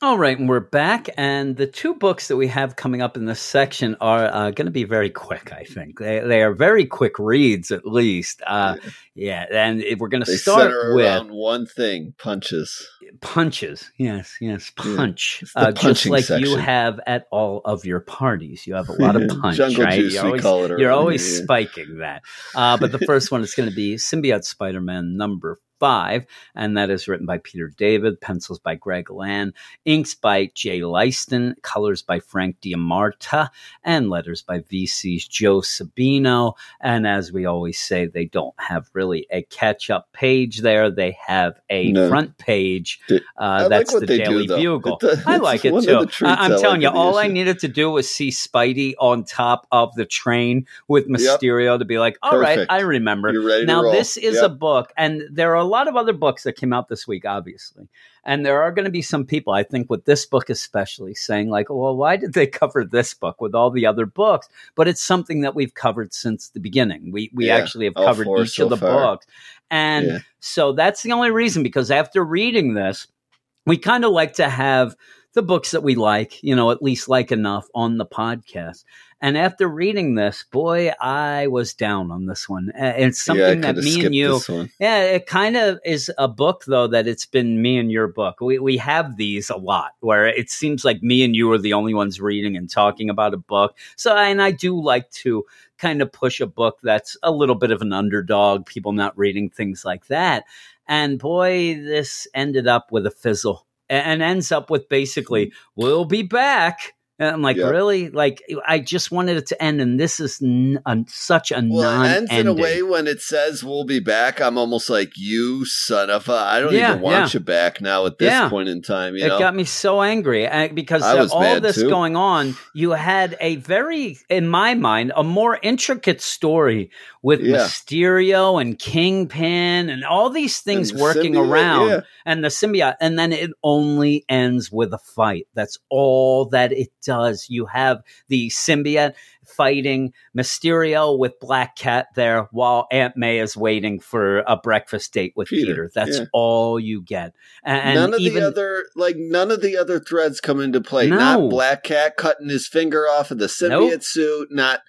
All right, and we're back, and the two books that we have coming up in this section are uh, going to be very quick. I think they they are very quick reads, at least. Uh, yeah, and it- we're going to start with one thing: punches. punches. Yes, yes, Yeah, punch. the Uh, just like you have at all of your parties. You have a lot of punch, Jungle right? juice, you're we always, call it. you're always spiking that. Uh, but the first one is going to be Symbiote Spider Man number five, and that is written by Peter David, pencils by Greg Land, inks by Jay Leisten, colors by Frank D'Armata, and letters by VC's Joe Sabino. And as we always say, they don't have really a catch up page there. They have a No. front page. Uh, like that's what the do, Daily though. Bugle. It- I like it too. I- I'm I like telling you, all I needed to do was see Spidey on top of the train with Mysterio to be like, all right, Perfect. I remember. Now, this is Yep. a book, and there are a lot of other books that came out this week, obviously. And there are going to be some people, I think, with this book especially, saying, like, well, why did they cover this book with all the other books? But it's something that we've covered since the beginning. We, we Yeah, actually have covered each so of the far. books. And Yeah. so that's the only reason, because after reading this, we kind of like to have the books that we like, you know, at least like enough on the podcast. And after reading this, boy, I was down on this one. It's yeah, something that me and you, yeah, it kind of is a book though that it's been me and your book. We we have these a lot where it seems like me and you are the only ones reading and talking about a book. So and I do like to kind of push a book that's a little bit of an underdog, people not reading things like that. And boy, this ended up with a fizzle and ends up with basically we'll be back. And I'm like, Yeah. really? Like, I just wanted it to end, and this is n- a, such a Well, non it ends in a way when it says we'll be back. I'm almost like you son of a. I don't Yeah, even want yeah. you back now at this point in time. You it know, got me so angry uh, because I all this too. going on, you had a very, in my mind, a more intricate story with. Mysterio and Kingpin and all these things And working symbiote, around and the symbiote. And then it only ends with a fight. That's all that it does. You have the symbiote fighting Mysterio with Black Cat there while Aunt May is waiting for a breakfast date with Peter. Peter, That's yeah. all you get. And none of even, the other like none of the other threads come into play. No. Not Black Cat cutting his finger off of the symbiote Nope. suit. Not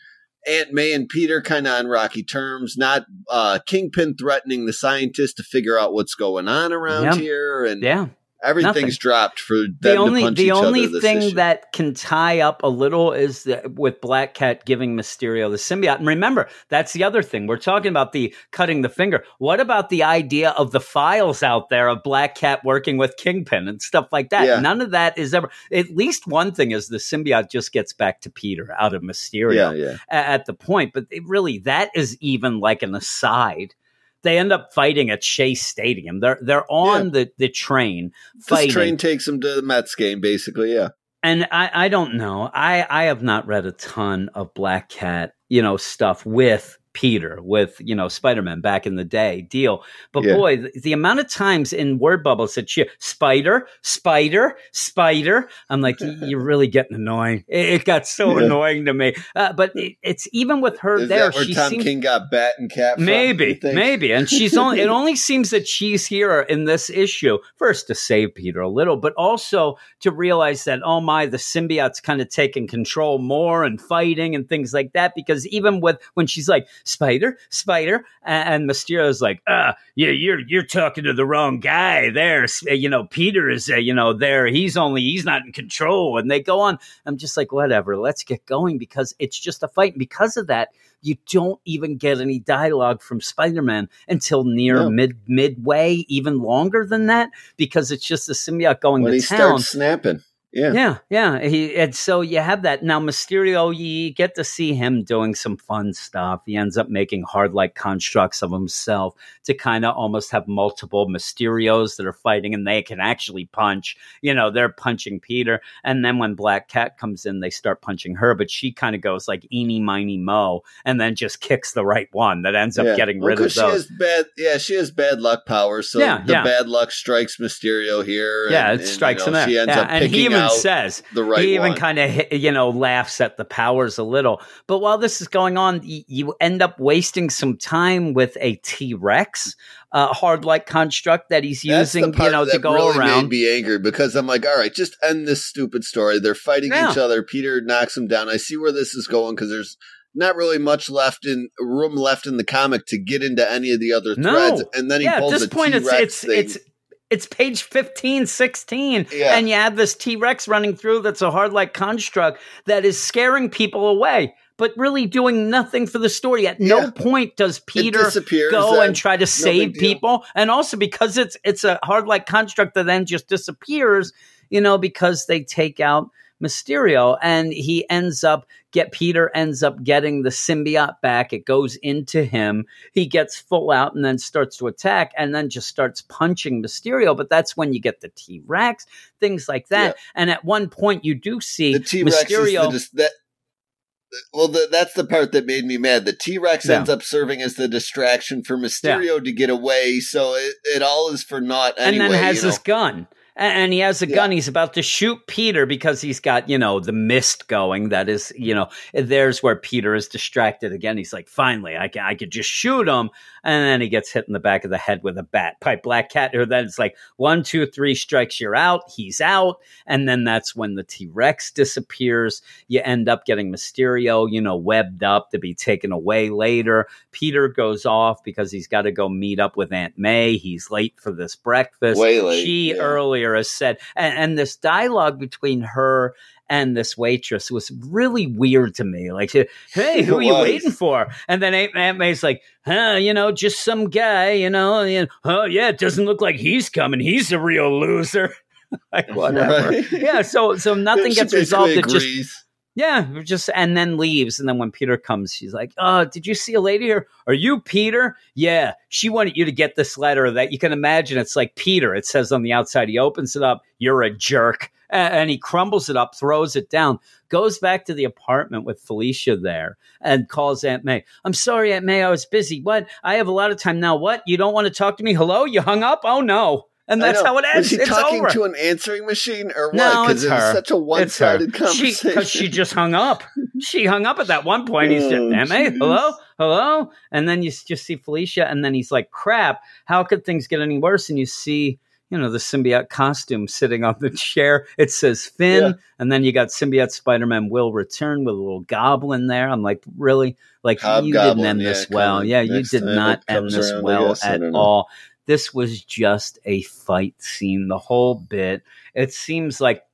Aunt May and Peter kind of on rocky terms. Not uh, Kingpin threatening the scientist to figure out what's going on around here, and yeah. Everything's nothing. dropped for them the only the only thing issue. that can tie up a little is that with Black Cat giving Mysterio the symbiote. And remember, that's the other thing. We're talking about the cutting the finger. What about the idea of the files out there of Black Cat working with Kingpin and stuff like that? Yeah. None of that is ever. At least one thing is the symbiote just gets back to Peter out of Mysterio yeah, yeah. a- at the point. But it really, that is even like an aside. They end up fighting at Chase Stadium. They're they're on the, the train This train takes them to the Mets game, basically. Yeah, and I, I don't know. I, I have not read a ton of Black Cat, you know, stuff with Peter, with, you know, Spider Man back in the day deal. But Yeah. boy, the, the amount of times in word bubbles that you Spider, Spider, Spider, I'm like, you're really getting annoying. It, it got so Yeah. annoying to me. Uh, but it, it's even with her is there, that where she Tom seems King got bat and cat? Maybe, maybe, and she's only. It only seems that she's here in this issue first to save Peter a little, but also to realize that oh my, the symbiote's kind of taking control more and fighting and things like that. Because even with when she's like Spider, Spider, and, and Mysterio's like, ah, yeah, you're you're talking to the wrong guy there. You know, Peter is, uh, you know, there. He's only he's not in control, and they go on. I'm just like, whatever, let's get going because it's just a fight. And because of that, you don't even get any dialogue from Spider-Man until near No. mid midway, even longer than that, because it's just the symbiote going to he town. starts snapping. Yeah, Yeah, yeah. He and so you have that now. Mysterio, you get to see him doing some fun stuff. He ends up making hard like constructs of himself to kind of almost have multiple Mysterios that are fighting, and they can actually punch. You know, they're punching Peter, and then when Black Cat comes in, they start punching her, but she kind of goes like eeny miny mo, and then just kicks the right one that ends up Yeah. getting Well, rid of those. She has bad, yeah, she has bad luck powers. So Yeah, the yeah. bad luck strikes Mysterio here. yeah, and- it and, strikes you know, him. She ends Yeah, up picking even says the right he even kind of you know laughs at the powers a little but while this is going on y- you end up wasting some time with a t-rex uh, hard like construct that he's That's using you know to go really around Made me angry because I'm like, all right, just end this stupid story. They're fighting Yeah. each other. Peter knocks him down. I see where this is going because there's not really much left in room left in the comic to get into any of the other No. threads. And then he yeah at pulls this a point it's T-Rex it's thing. it's it's page 15 16 Yeah. and you have this t-rex running through that's a hard like construct that is scaring people away but really doing nothing for the story. At no point does peter go and try to save people. And also because it's it's a hard like construct that then just disappears you know because they take out mysterio and he ends up get peter ends up getting the symbiote back it goes into him he gets full out and then starts to attack and then just starts punching mysterio but that's when you get the t-rex things like that and at one point you do see the T Rex mysterio is the, dis- that well, the, that's the part that made me mad. The T Rex Yeah. ends up serving as the distraction for Mysterio to get away, so it, it all is for naught anyway. and then has his gun. And he has a Yeah. gun. He's about to shoot Peter because he's got, you know, the mist going. That is, you know, there's where Peter is distracted again. He's like, finally, I can, I could just shoot him. And then he gets hit in the back of the head with a bat by Black Cat. Or then it's like one, two, three strikes, you're out. He's out. And then that's when the T Rex disappears. You end up getting Mysterio, you know, webbed up to be taken away later. Peter goes off because he's got to go meet up with Aunt May. He's late for this breakfast. Way late, She yeah. earlier has said, and, and this dialogue between her and this waitress was really weird to me. Like, hey, who It are you was. waiting for? And then Aunt, Aunt May's like, huh, you know, just some guy, you know, and, oh, yeah, it doesn't look like he's coming. He's a real loser. like, whatever. Right. Yeah, so so nothing gets resolved. It just. Yeah, just and then leaves. And then when Peter comes, she's like, "Oh, did you see a lady here? Are you Peter? Yeah, she wanted you to get this letter that you can imagine. It's like Peter. It says on the outside. He opens it up. You're a jerk, and he crumbles it up, throws it down, goes back to the apartment with Felicia there, and calls Aunt May. I'm sorry, Aunt May, I was busy. What? I have a lot of time now. What? You don't want to talk to me? Hello? You hung up? Oh no. And that's how it ends. Was she it's talking over. to an answering machine or what? No, it's it her. such a one-sided. She conversation. because she just hung up. She hung up at that one point. He's just, Oh, "Am I? jeez. Hello, hello," and then you just see Felicia, and then he's like, "Crap! How could things get any worse?" And you see, you know, the symbiote costume sitting on the chair. It says Finn, Yeah. and then you got symbiote Spider-Man will return with a little goblin there. I'm like, really? Like you didn't Hobgoblin, end yeah, this well. Yeah, you did not end this well. At all. This was just a fight scene, the whole bit. It seems like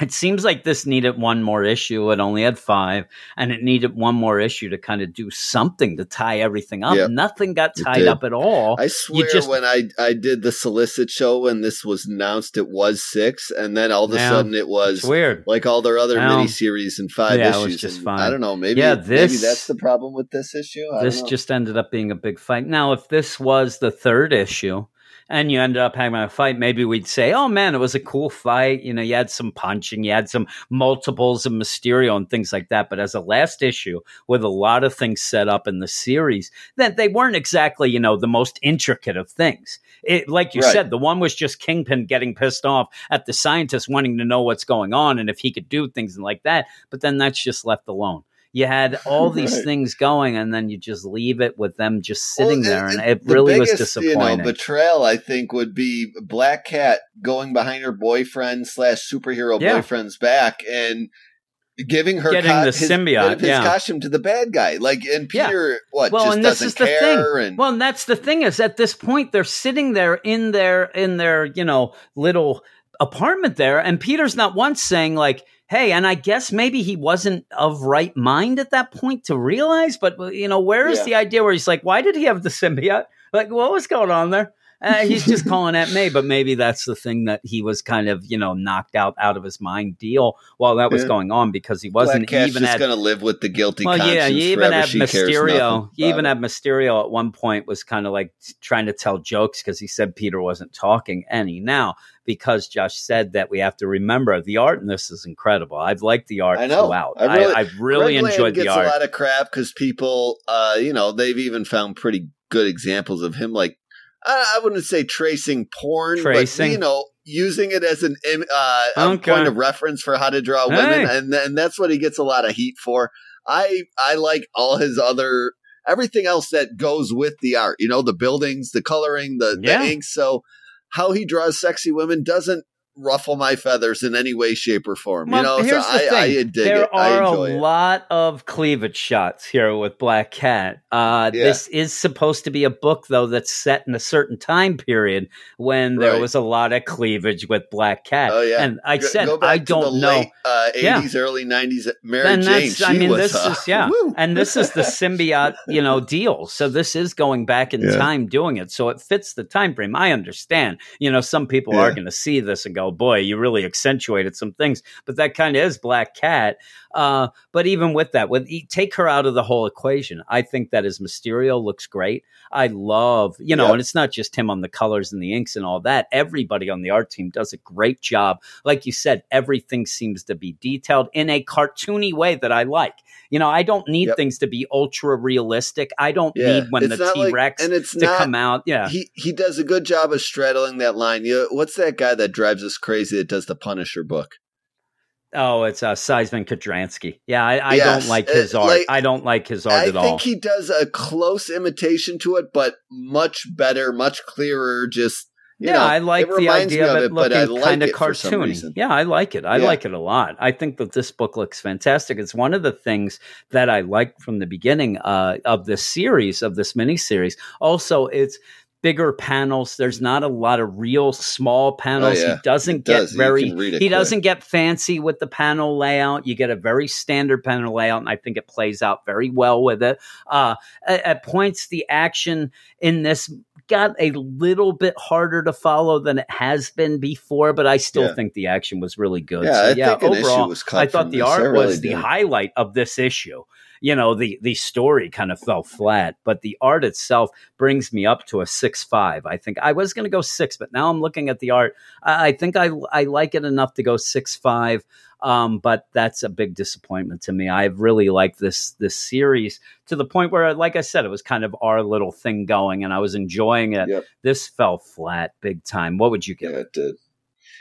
it seems like this needed one more issue. It only had five, and it needed one more issue to kind of do something to tie everything up. Yeah, Nothing got tied up at all. I swear, just- when I I did the solicit show when this was announced, it was six, and then all of a Yeah. sudden it was weird. like all their other Well, miniseries and five yeah, it was issues. just and fine. I don't know. Maybe Yeah, this, maybe that's the problem with this issue. I This just ended up being a big fight. Now, if this was the third issue and you ended up having a fight, maybe we'd say, oh man, it was a cool fight. You know, you had some punching, you had some multiples of Mysterio and things like that. But as a last issue with a lot of things set up in the series, that they weren't exactly, you know, the most intricate of things. It, like you Right. said, the one was just Kingpin getting pissed off at the scientist wanting to know what's going on and if he could do things and like that. But then that's just left alone. You had all these Right. things going, and then you just leave it with them just sitting Well, there, and it- it the really was biggest, disappointing. You know, betrayal, I think, would be Black Cat going behind her boyfriend slash superhero Yeah. boyfriend's back and giving her Getting co- the his, symbiote, his yeah. costume to the bad guy. Like, and Yeah. Peter, what? well, just and this doesn't is the care. thing. And Well, and that's the thing is at this point they're sitting there in their in their you know little apartment there, and Peter's not once saying like, "Hey," and I guess maybe he wasn't of right mind at that point to realize, but you know, where is Yeah. the idea where he's like, "Why did he have the symbiote? Like, what was going on there?" Uh, he's just calling at May, but maybe that's the thing that he was kind of, you know, knocked out out of his mind deal while that was Yeah. going on because he wasn't Cat's even going to live with the guilty well, yeah, you even have She Mysterio. You even about have Mysterio at one point was kind of like trying to tell jokes because he said Peter wasn't talking any. Now, because Josh said that, we have to remember the art in this is incredible. I've liked the art I know. throughout. I really- I, really Greg Land enjoyed gets the art. a lot of crap because people, uh, you know, they've even found pretty good examples of him, like I, I wouldn't say tracing porn, Tracing. but you know, using it as an im- uh, a Okay. point of reference for how to draw women, Hey. and and that's what he gets a lot of heat for. I I like all his other everything else that goes with the art. You know, the buildings, the coloring, the, Yeah. the ink. So how he draws sexy women doesn't ruffle my feathers in any way, shape, or form. Well, you know, here's so the I, I thing. dig there it. I are enjoy a it. lot of cleavage shots here with Black Cat. Uh, Yeah. This is supposed to be a book, though, that's set in a certain time period when there Right. was a lot of cleavage with Black Cat. Oh yeah, And I Go- said, go back I don't the know. Late, uh, Yeah. 80s, early 90s. Mary then Jane, that's she I mean was. this uh, is yeah woo. and this is the symbiote you know deal so this is going back in Yeah. time doing it so it fits the time frame I understand you know some people Yeah. are going to see this and go know, boy, you really accentuated some things. But that kind of is Black Cat. Uh, but even with that, with take her out of the whole equation, I think that his Mysterio looks great. I love, you know, Yeah. and it's not just him on the colors and the inks and all that. Everybody on the art team does a great job. Like you said, everything seems to be detailed in a cartoony way that I like. You know, I don't need Yep. things to be ultra realistic. I don't Yeah. need when It's the like- T Rex and it's to not come out. Yeah. he he does a good job of straddling that line. You what's that guy that drives crazy that does the Punisher book? Oh, it's uh, Szymon Kudranski. Yeah, I, I Yes, don't like uh, his art. like, I don't like his art I at all. I think he does a close imitation to it, but much better, much clearer. Just you yeah, know, I like the idea of it it, but I looking like kind of it for some cartoony. reason. Yeah, I like it. I Yeah. like it a lot. I think that this book looks fantastic. It's one of the things that I liked from the beginning uh, of this series, of this miniseries. Also, it's bigger panels. There's not a lot of real small panels. Oh, yeah. He doesn't get. Very can read it he quick. doesn't get fancy with the panel layout. You get a very standard panel layout, and I think it plays out very well with it. Uh, at, at points, the action in this got a little bit harder to follow than it has been before, but I still Yeah. think the action was really good. Yeah, so, I yeah, think an issue overall, I thought the. Art really was the highlight of this issue. You know, the the story kind of fell flat, but the art itself brings me up to a six five. I think I was going to go six, but now I'm looking at the art. I, I think I I like it enough to go six five. Um, but that's a big disappointment to me. I've really liked this this series to the point where, like I said, it was kind of our little thing going, and I was enjoying it. Yep. This fell flat big time. What would you give Yeah, it? it did.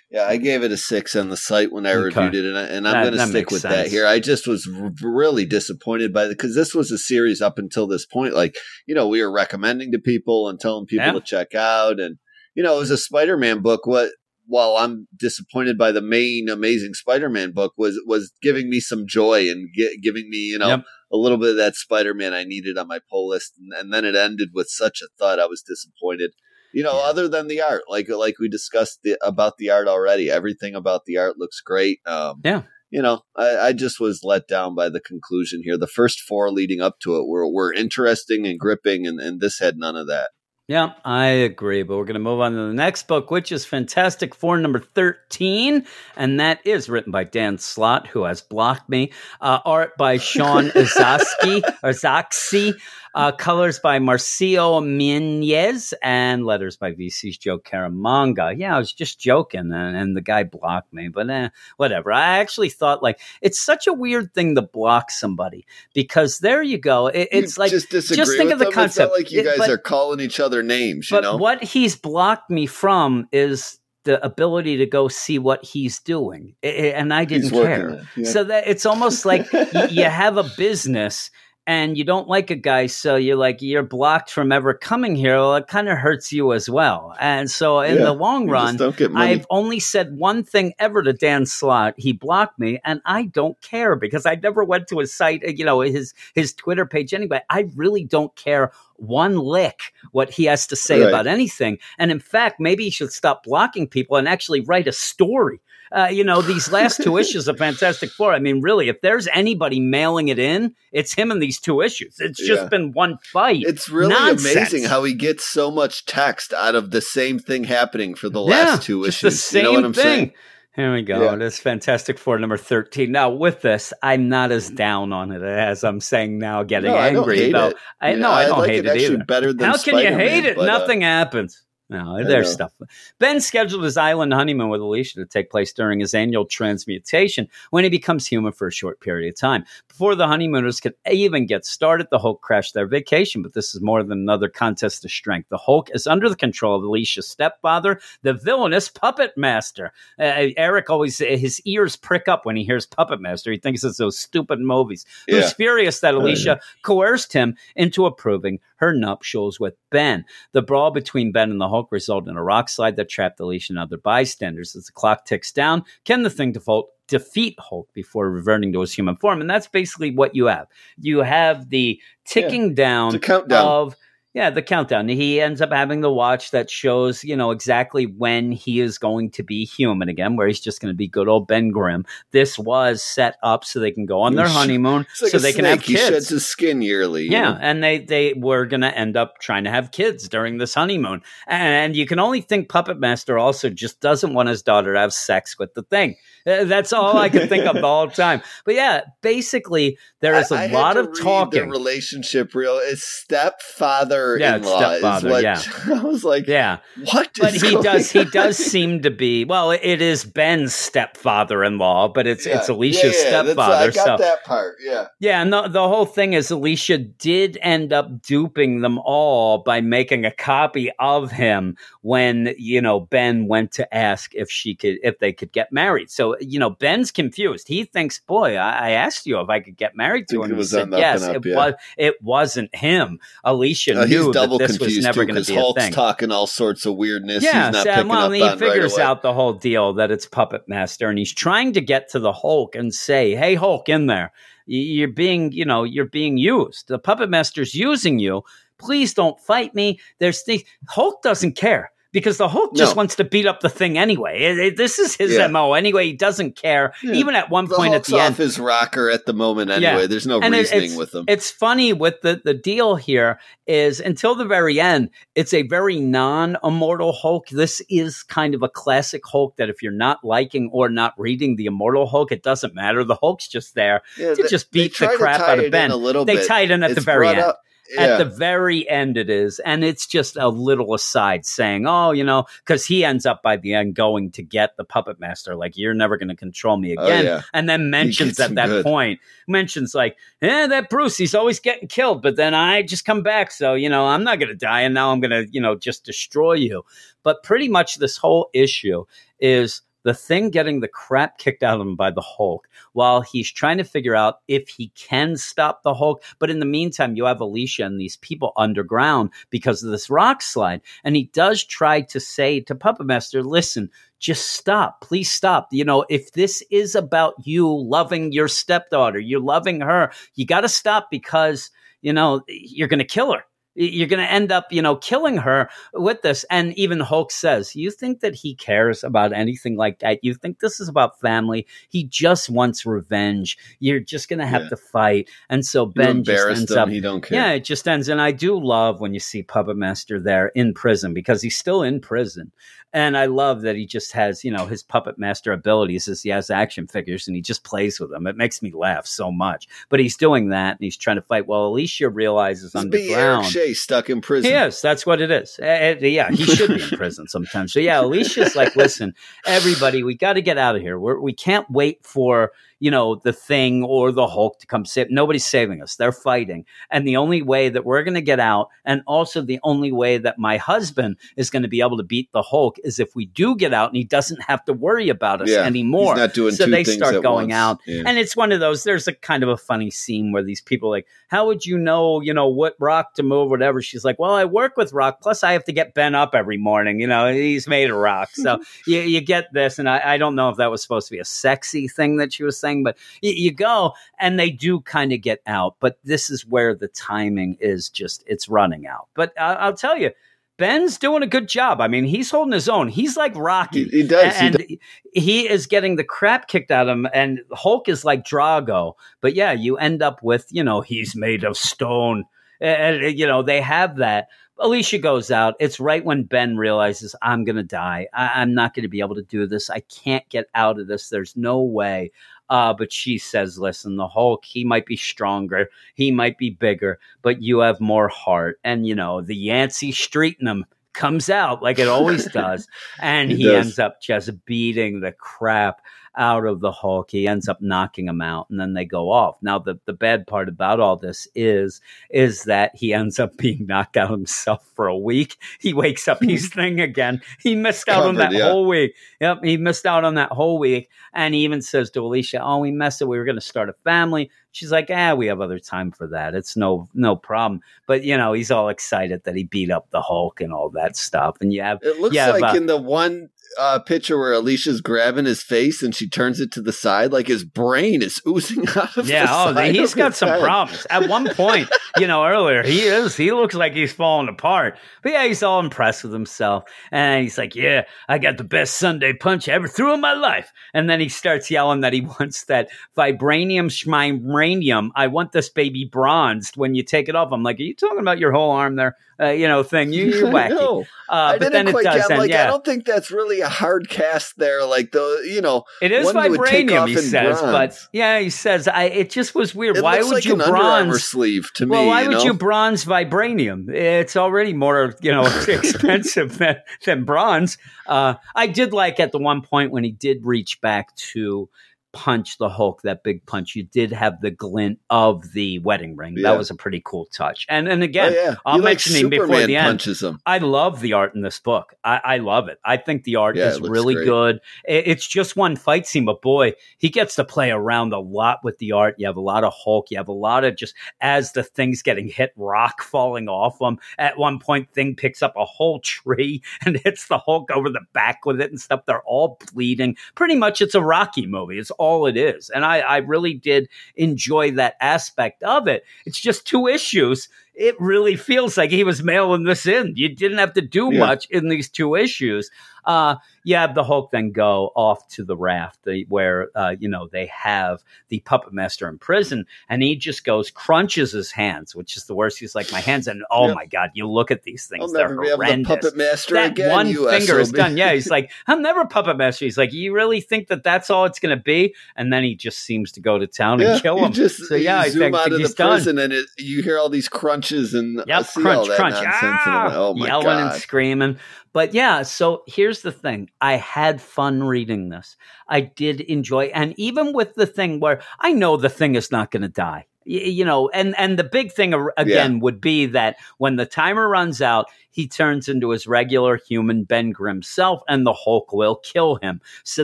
Yeah, I gave it a six on the site when I Okay. reviewed it, and, I, and I'm going to stick with sense. that here. I just was r- really disappointed by it because this was a series up until this point. Like, you know, we were recommending to people and telling people Yeah. to check out, and you know, it was a Spider-Man book. What while I'm disappointed by the main Amazing Spider-Man book, was was giving me some joy and gi- giving me, you know, Yep. a little bit of that Spider-Man I needed on my pull list, and, and then it ended with such a thud. I was disappointed. You know, Yeah. other than the art, like like we discussed the, about the art already, everything about the art looks great. Um, Yeah. You know, I, I just was let down by the conclusion here. The first four leading up to it were were interesting and gripping, and, and this had none of that. Yeah, I agree. But we're going to move on to the next book, which is Fantastic Four number 13. And that is written by Dan Slott, who has blocked me. Uh, art by Sean Izaakse, or Zaxi. Uh, colors by Marcio Menyz and letters by VC's Joe Caramagna. Yeah, I was just joking, and, and the guy blocked me, but eh, whatever. I actually thought like it's such a weird thing to block somebody because there you go. It, You it's like just just think of the them? concept. It's not like you It- guys but- are calling each other names. You but know, what he's blocked me from is the ability to go see what he's doing, and I didn't care. yeah. So that it's almost like you have a business and you don't like a guy, so you're like you're blocked from ever coming here. Well, it kind of hurts you as well. And so in Yeah, the long run, just don't get money. I've only said one thing ever to Dan Slott. He blocked me, and I don't care because I never went to his site, you know, his his Twitter page anyway. I really don't care one lick what he has to say Right. about anything. And in fact, maybe he should stop blocking people and actually write a story. Uh, you know, these last two issues of Fantastic Four. I mean, really, if there's anybody mailing it in, it's him in these two issues. It's just Yeah. been one fight. It's really Nonsense. amazing how he gets so much text out of the same thing happening for the Yeah, last two just issues. the same you know what I'm thing. saying? Here we go. Yeah. It is Fantastic Four number 13. Now, with this, I'm not as down on it as I'm saying now, getting No, I angry. hate though. I You know, I don't like hate it it, either. better than How can you Spider-Man, hate it? but, uh, Nothing happens. No, there's stuff. Ben scheduled his island honeymoon with Alicia to take place during his annual transmutation when he becomes human for a short period of time. Before the honeymooners could even get started, the Hulk crashed their vacation, but this is more than another contest of strength. The Hulk is under the control of Alicia's stepfather, the villainous Puppet Master. Uh, Eric always, his ears prick up when he hears Puppet Master. He thinks it's those stupid movies. Yeah. Who's furious that Alicia coerced him into approving her nuptials with Ben. The brawl between Ben and the Hulk resulted in a rock slide that trapped Alicia and other bystanders. As the clock ticks down, can the thing default defeat Hulk before reverting to his human form? And that's basically what you have. You have the ticking down a countdown. of Yeah, the countdown. He ends up having the watch that shows, you know, exactly when he is going to be human again, where he's just going to be good old Ben Grimm. This was set up so they can go on their honeymoon, like so they can snake. have He sheds kids. his skin yearly. Yeah, know? and they they were going to end up trying to have kids during this honeymoon, and you can only think Puppet Master also just doesn't want his daughter to have sex with the thing. That's all I could think of all the time. But yeah, basically there is a I- I lot to of read The relationship real is stepfather Yeah, in law. stepfather, what yeah. I was like. Yeah, What? but he does he does seem to be well it is ben's stepfather-in-law but it's Yeah. it's alicia's yeah, yeah, that's- stepfather I got so that part. Yeah. yeah and the, the whole thing is alicia did end up duping them all by making a copy of him when you know ben went to ask if she could if they could get married so you know ben's confused he thinks boy i, I asked you if i could get married to him it He was said, on the up yes up, it yeah. was it wasn't him alicia Uh, knew double that this was never going to because be a Hulk's thing talking all sorts of weirdness. yeah, he's not so, well, he figures right out the whole deal that it's Puppet Master, and he's trying to get to the Hulk and say, "Hey, Hulk, in there, you're being, you know, you're being used. The Puppet Master's using you. Please don't fight me." There's the Hulk doesn't care. Because the Hulk just No. wants to beat up the thing anyway. It- it- this is his Yeah. mo anyway. He doesn't care. Yeah. Even at one The point Hulk's at the off end, his rocker at the moment anyway. Yeah. There's no And reasoning it's- with him. it's funny with the the deal here is until the very end, it's a very non-immortal Hulk. This is kind of a classic Hulk that if you're not liking or not reading the immortal Hulk, it doesn't matter. The Hulk's just there to they- just beat the crap out of Ben. A little They bit. tie it in at the very end. up- At the very end, it is, and it's just a little aside saying, "Oh, you know," because he ends up by the end going to get the puppet master, like you're never going to control me Oh, again, yeah. and then mentions at that good. point mentions like, "Yeah, that Bruce, he's always getting killed, but then I just come back, so you know I'm not going to die, and now I'm going to you know just destroy you." But pretty much this whole issue is the thing getting the crap kicked out of him by the Hulk while he's trying to figure out if he can stop the Hulk. But in the meantime, you have Alicia and these people underground because of this rock slide. And he does try to say to Puppet Master, listen, just stop. Please stop. You know, if this is about you loving your stepdaughter, you're loving her, you got to stop because, you know, you're going to kill her. You're going to end up, you know, killing her with this. And even Hulk says, You think that he cares about anything like that? You think this is about family? He just wants revenge. You're just going to have Yeah. to fight. And so Ben just ends him. up He don't care. yeah, it just ends. And I do love when you see Puppet Master there in prison because he's still in prison. And I love that he just has, you know, his Puppet Master abilities as he has action figures and he just plays with them. It makes me laugh so much. But he's doing that and he's trying to fight. Well, Alicia realizes This be Eric underground. Shea stuck in prison. Yes, that's what it is. Uh, uh, yeah, he should be in prison sometimes. So yeah, Alicia's like, listen, everybody, we got to get out of here. We're, we can't wait for you know the thing or the Hulk to come save. Nobody's saving us. They're fighting, and the only way that we're going to get out, and also the only way that my husband is going to be able to beat the Hulk, is if we do get out, and he doesn't have to worry about us Yeah, anymore. He's not doing so they start going once. out Yeah. and it's one of those. There's a kind of a funny scene where these people are like, how would you know, you know, what rock to move, whatever? She's like, well, I work with rock. Plus, I have to get Ben up every morning. You know, he's made of rock, so you, you get this. And I, I don't know if that was supposed to be a sexy thing that she was saying, but you, you go and they do kind of get out. But this is where the timing is just it's running out. But I, I'll tell you. Ben's doing a good job. I mean, he's holding his own. He's like Rocky He, he does. he and does. he is getting the crap kicked out of him and hulk is like drago but yeah you end up with you know he's made of stone and and, you know they have that alicia goes out it's right when ben realizes i'm gonna die I- i'm not gonna be able to do this i can't get out of this there's no way uh, but she says, listen, the Hulk, he might be stronger, he might be bigger, but you have more heart. And, you know, the Yancey Street in him comes out like it always does. And He he, does. ends up just beating the crap out of the Hulk. He ends up knocking him out and then they go off. Now the, the bad part about all this is is that he ends up being knocked out himself for a week. He wakes up, he's thing again. He missed out on that yeah. whole week. Yep, he missed out on that whole week. And he even says to Alicia, Oh, we messed it. We were gonna start a family. She's like, ah, we have other time for that. It's no no problem. But you know, he's all excited that he beat up the Hulk and all that stuff. And you have It looks like but- in the one uh, picture where Alicia's grabbing his face and she turns it to the side, like his brain is oozing out of Yeah, the oh, side he's got some head. problems. At one point, you know, earlier, he is, he looks like he's falling apart. But yeah, he's all impressed with himself. And he's like, Yeah, I got the best Sunday punch I ever threw in my life. And then he starts yelling that he wants that vibranium schmibranium. I want this baby bronzed when you take it off. I'm like, Are you talking about your whole arm there? Uh, you know, thing. You, you're wacky. Uh, I but then it quite does get. Like, I don't think that's really a hard cast there. Like the, you know, It is one you would vibranium, he says, but yeah, he says I. It just was weird. it why would like you bronze? sleeve to me. Well, why you would know? you bronze vibranium? It's already more, you know, expensive than, than bronze. Uh, I did like at the one point when he did reach back to punch the Hulk, that big punch. You did have the glint of the wedding ring. Yeah. That was a pretty cool touch. And and Oh, again, yeah. I'll You like mention him before the end. him. I love the art in this book. I, I love it. I think the art Yeah, is really great. good. I- It's just one fight scene, but boy, he gets to play around a lot with the art. You have a lot of Hulk. You have a lot of just as the thing's getting hit, rock falling off him. At one point, thing picks up a whole tree and hits the Hulk over the back with it and stuff. They're all bleeding. Pretty much, it's a Rocky movie. It's all it is, and I, I really did enjoy that aspect of it. It's just two issues it really feels like he was mailing this in. You didn't have to do Yeah. much in these two issues. Uh, you have the Hulk then go off to the raft the, where, uh, you know, they have the puppet master in prison and he just goes, crunches his hands, which is the worst. He's like, my hands. And oh Yeah. my God, you look at these things. I'll They're never be able to horrendous puppet master that again. one you finger is done. Yeah, he's like, I'm never puppet master. He's like, you really think that that's all it's going to be? And then he just seems to go to town and kill him. Just so yeah, I think out of the done. prison and it, you hear all these crunches and I Yep, crunch, crunch, nonsense. and ah, oh my yelling god! and screaming. But yeah, so here's the thing: I had fun reading this. I did enjoy, and even with the thing where I know the thing is not going to die. You know, and and the big thing again would be that when the timer runs out, he turns into his regular human Ben Grimm self, and the Hulk will kill him. So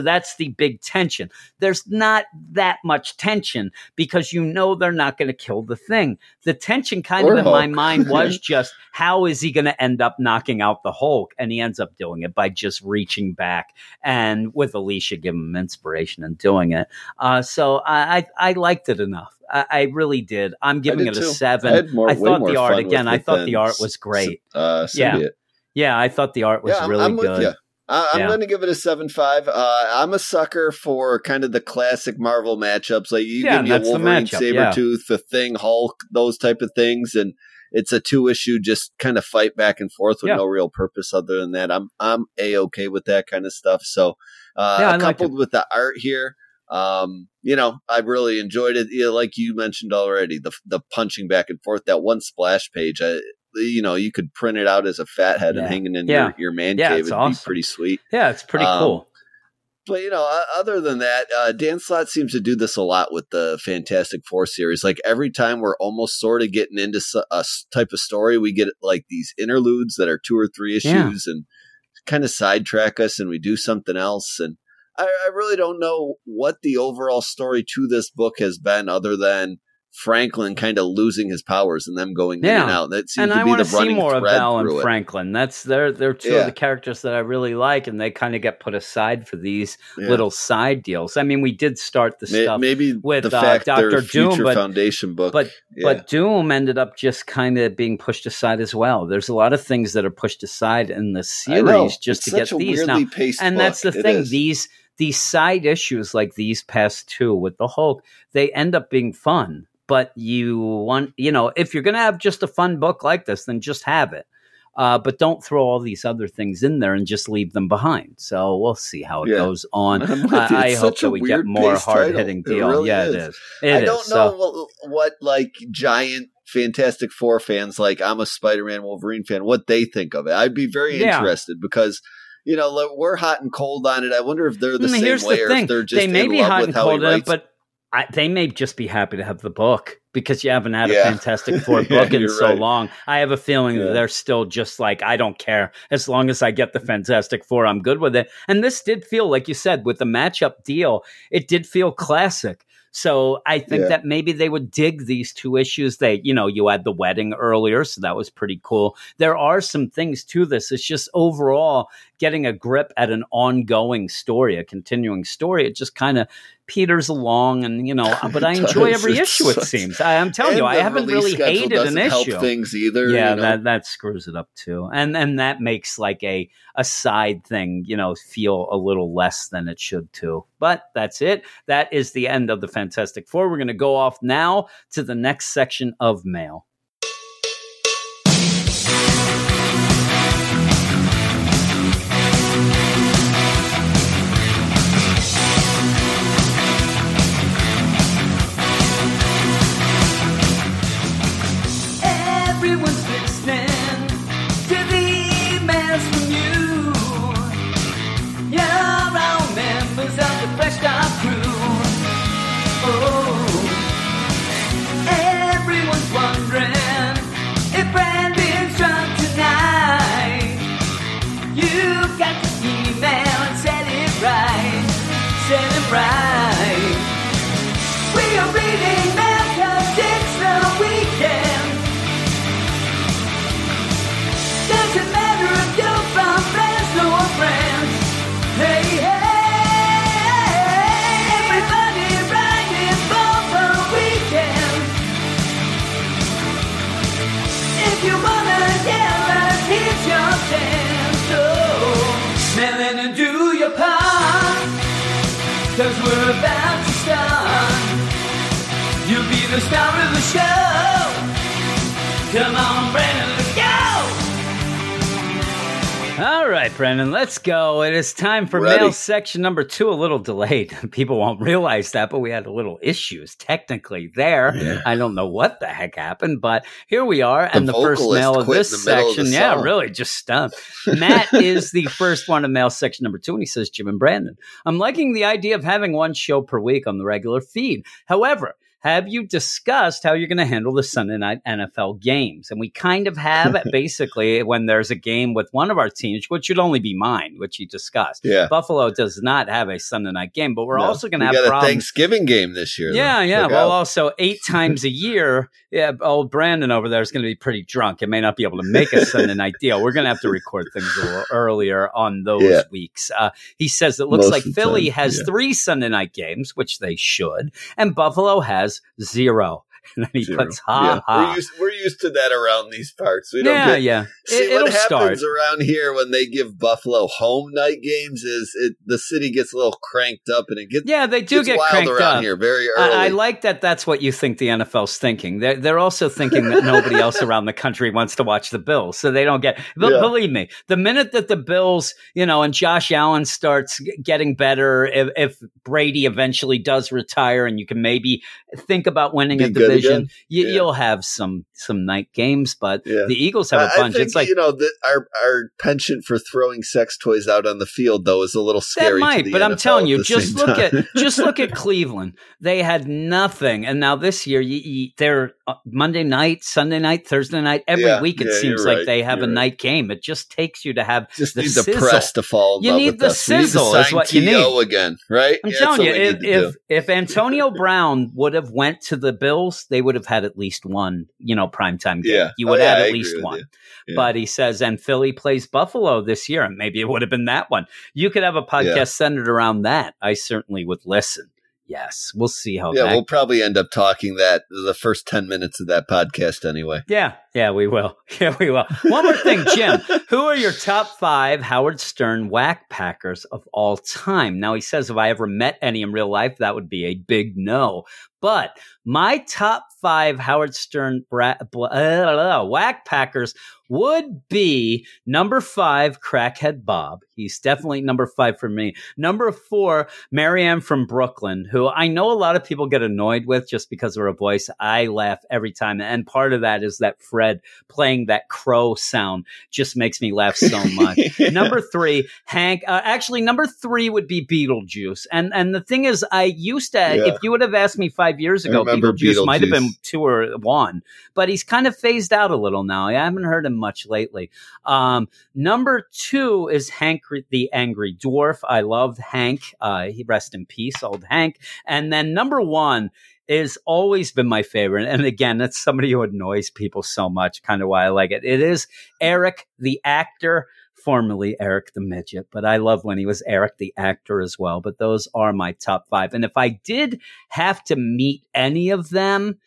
that's the big tension. There's not that much tension because you know they're not going to kill the thing. The tension kind Or of in my mind was just how is he going to end up knocking out the Hulk? And he ends up doing it by just reaching back and with Alicia giving him inspiration and doing it. Uh, so I, I, I liked it enough. I, I really did. I'm giving did it a too. seven. I more, I thought the art again. I thought the art was great. Uh, Yeah, Yeah, I thought the art was yeah, I'm, really I'm good. with you. I, I'm Yeah. going to give it a seven five. Uh, I'm a sucker for kind of the classic Marvel matchups. Like you Yeah, give me a the Wolverine, matchup, yeah. Sabretooth, the Thing, Hulk, those type of things, and it's a two issue just kind of fight back and forth with no real purpose other than that. I'm I'm a okay with that kind of stuff. So, uh, I like coupled with the art here. Um, you know, I really enjoyed it. Yeah, like you mentioned already, the the punching back and forth. That one splash page, I, you know, you could print it out as a fathead Yeah. and hang it in Yeah. your, your man Yeah, cave. it's It'd awesome. be pretty sweet. Yeah, it's pretty Um, cool. But you know, other than that, uh, Dan Slott seems to do this a lot with the Fantastic Four series. Like every time we're almost sort of getting into a type of story, we get like these interludes that are two or three issues and kind of sidetrack us, and we do something else. And I, I really don't know what the overall story to this book has been, other than Franklin kind of losing his powers and them going in and out. That seems And to I be want the to see running more of Val and. Franklin. That's they're they're two Yeah. of the characters that I really like, and they kind of get put aside for these Yeah. little side deals. I mean, we did start the stuff Maybe with, uh, Dr. Doom, but- foundation book, but yeah. but Doom ended up just kind of being pushed aside as well. There's a lot of things that are pushed aside in the series just It's to get these now. And that's the. It thing; is. these these side issues, like these past two with the Hulk, they end up being fun. But you want, you know, if you're going to have just a fun book like this, then just have it. Uh, but don't throw all these other things in there and just leave them behind. So we'll see how it Yeah. goes on. I'm with you. I, I hope that we get more hard hitting deal. really yeah, is. it is. It I is. don't So- know what, what like giant Fantastic Four fans like. I'm a Spider-Man Wolverine fan. What they think of it? I'd be very Yeah. interested because you know we're hot and cold on it. I wonder if they're the Mm, same Here's way the or thing: if they're just they may in be love hot with and how cold in it, but I, they may just be happy to have the book because you haven't had a Fantastic Four Yeah, book in so right. long. I have a feeling Yeah. that they're still just like, I don't care as long as I get the Fantastic Four, I'm good with it. And this did feel, like you said, with the matchup deal, it did feel classic. So I think Yeah. that maybe they would dig these two issues. They, you know, you had the wedding earlier, so that was pretty cool. There are some things to this. It's just overall, getting a grip at an ongoing story, a continuing story. It just kind of peters along, and you know. But I enjoy every issue. It seems. I, I'm telling And you, I haven't really hated an help issue. things either. yeah, you know? that that screws it up too, and and that makes like a a side thing, you know, feel a little less than it should too. But that's it. That is the end of the Fantastic Four. We're going to go off now to the next section of mail. The star of the show. Come on, Brandon, let's go. All right, Brendan, let's go. It is time for Ready. mail section number two. A little delayed. People won't realize that, but we had a little issues technically there. Yeah. I don't know what the heck happened, but here we are. The and the first mail of this in the middle of section, yeah, song. really just stumped. Matt is the first one of mail section number two, and he says, Jim and Brandon, I'm liking the idea of having one show per week on the regular feed. However, have you discussed how you're going to handle the Sunday night NFL games? And we kind of have basically when there's a game with one of our teams, which should only be mine, which you discussed. Yeah. Buffalo does not have a Sunday night game, but we're No. also going to have a problems. Thanksgiving game this year. though. Yeah, yeah. Look Well, out. also eight times a year. Yeah, old Brandon over there is going to be pretty drunk and may not be able to make a Sunday night deal. We're going to have to record things a little earlier on those Yeah. weeks. Uh, he says it looks Most like Philly time, has yeah. three Sunday night games, which they should, and Buffalo has zero. And then he Zero. puts ha yeah. ha. We're used, we're used to that around these parts. We don't yeah, get, yeah. See It, what happens start. around here when they give Buffalo home night games is it the city gets a little cranked up and it gets, Yeah, they do get wild cranked around up. here very early. I, I like that. That's what you think the NFL's thinking. They're they're also thinking that nobody else around the country wants to watch the Bills, so they don't get. But Yeah. believe me, the minute that the Bills, you know, and Josh Allen starts getting better, if, if Brady eventually does retire, and you can maybe think about winning Be a good division, you, Yeah. you'll have some some night games. But Yeah. the Eagles have a bunch. think, it's like you know that our our penchant for throwing sex toys out on the field though is a little That scary. to might, the but I'm telling you, just look time. at just look at Cleveland. They had nothing, and now this year, you, you, they're uh, Monday night, Sunday night, Thursday night. Every Yeah, week, it seems you're like right, they have a right. night game. It just takes you to have just the the press to fall. You need the us. We need sizzle is what you need again, right? I'm telling you, that's what we if need to do. if, if Antonio Brown would have went to the Bills, they would have had at least one, you know, primetime game. Yeah. You Oh, would yeah, have at least one. Yeah. But he says, and Philly plays Buffalo this year, and maybe it would have been that one. You could have a podcast Yeah. centered around that. I certainly would listen. Yes, we'll see how yeah, we'll probably end up talking that the first ten minutes of that podcast anyway. yeah, yeah, we will. Yeah, we will. One more thing, Jim. Who are your top five Howard Stern whack packers of all time? Now he says, if I ever met any in real life, that would be a big no. But my top five Howard Stern bra- bla- uh, whack packers would be number five, Crackhead Bob. He's definitely number five for me. Number four, Marianne from Brooklyn, who I know a lot of people get annoyed with just because of her voice. I laugh every time. And part of that is that Fred playing that crow sound just makes me laugh so much. number three, Hank. Uh, actually, number three would be Beetlejuice. And and the thing is, I used to. Yeah. If you would have asked me five years ago, remember Beetlejuice, might have been two or one, but he's kind of phased out a little now. I haven't heard him much lately. Um, number two is Hank the Angry Dwarf. I loved Hank. Uh, he rest in peace, old Hank. And then number one is always been my favorite. And again, that's somebody who annoys people so much, kind of why I like it. It is Eric, the actor formerly Eric the Midget, but I love when he was Eric the actor as well. But those are my top five. And if I did have to meet any of them,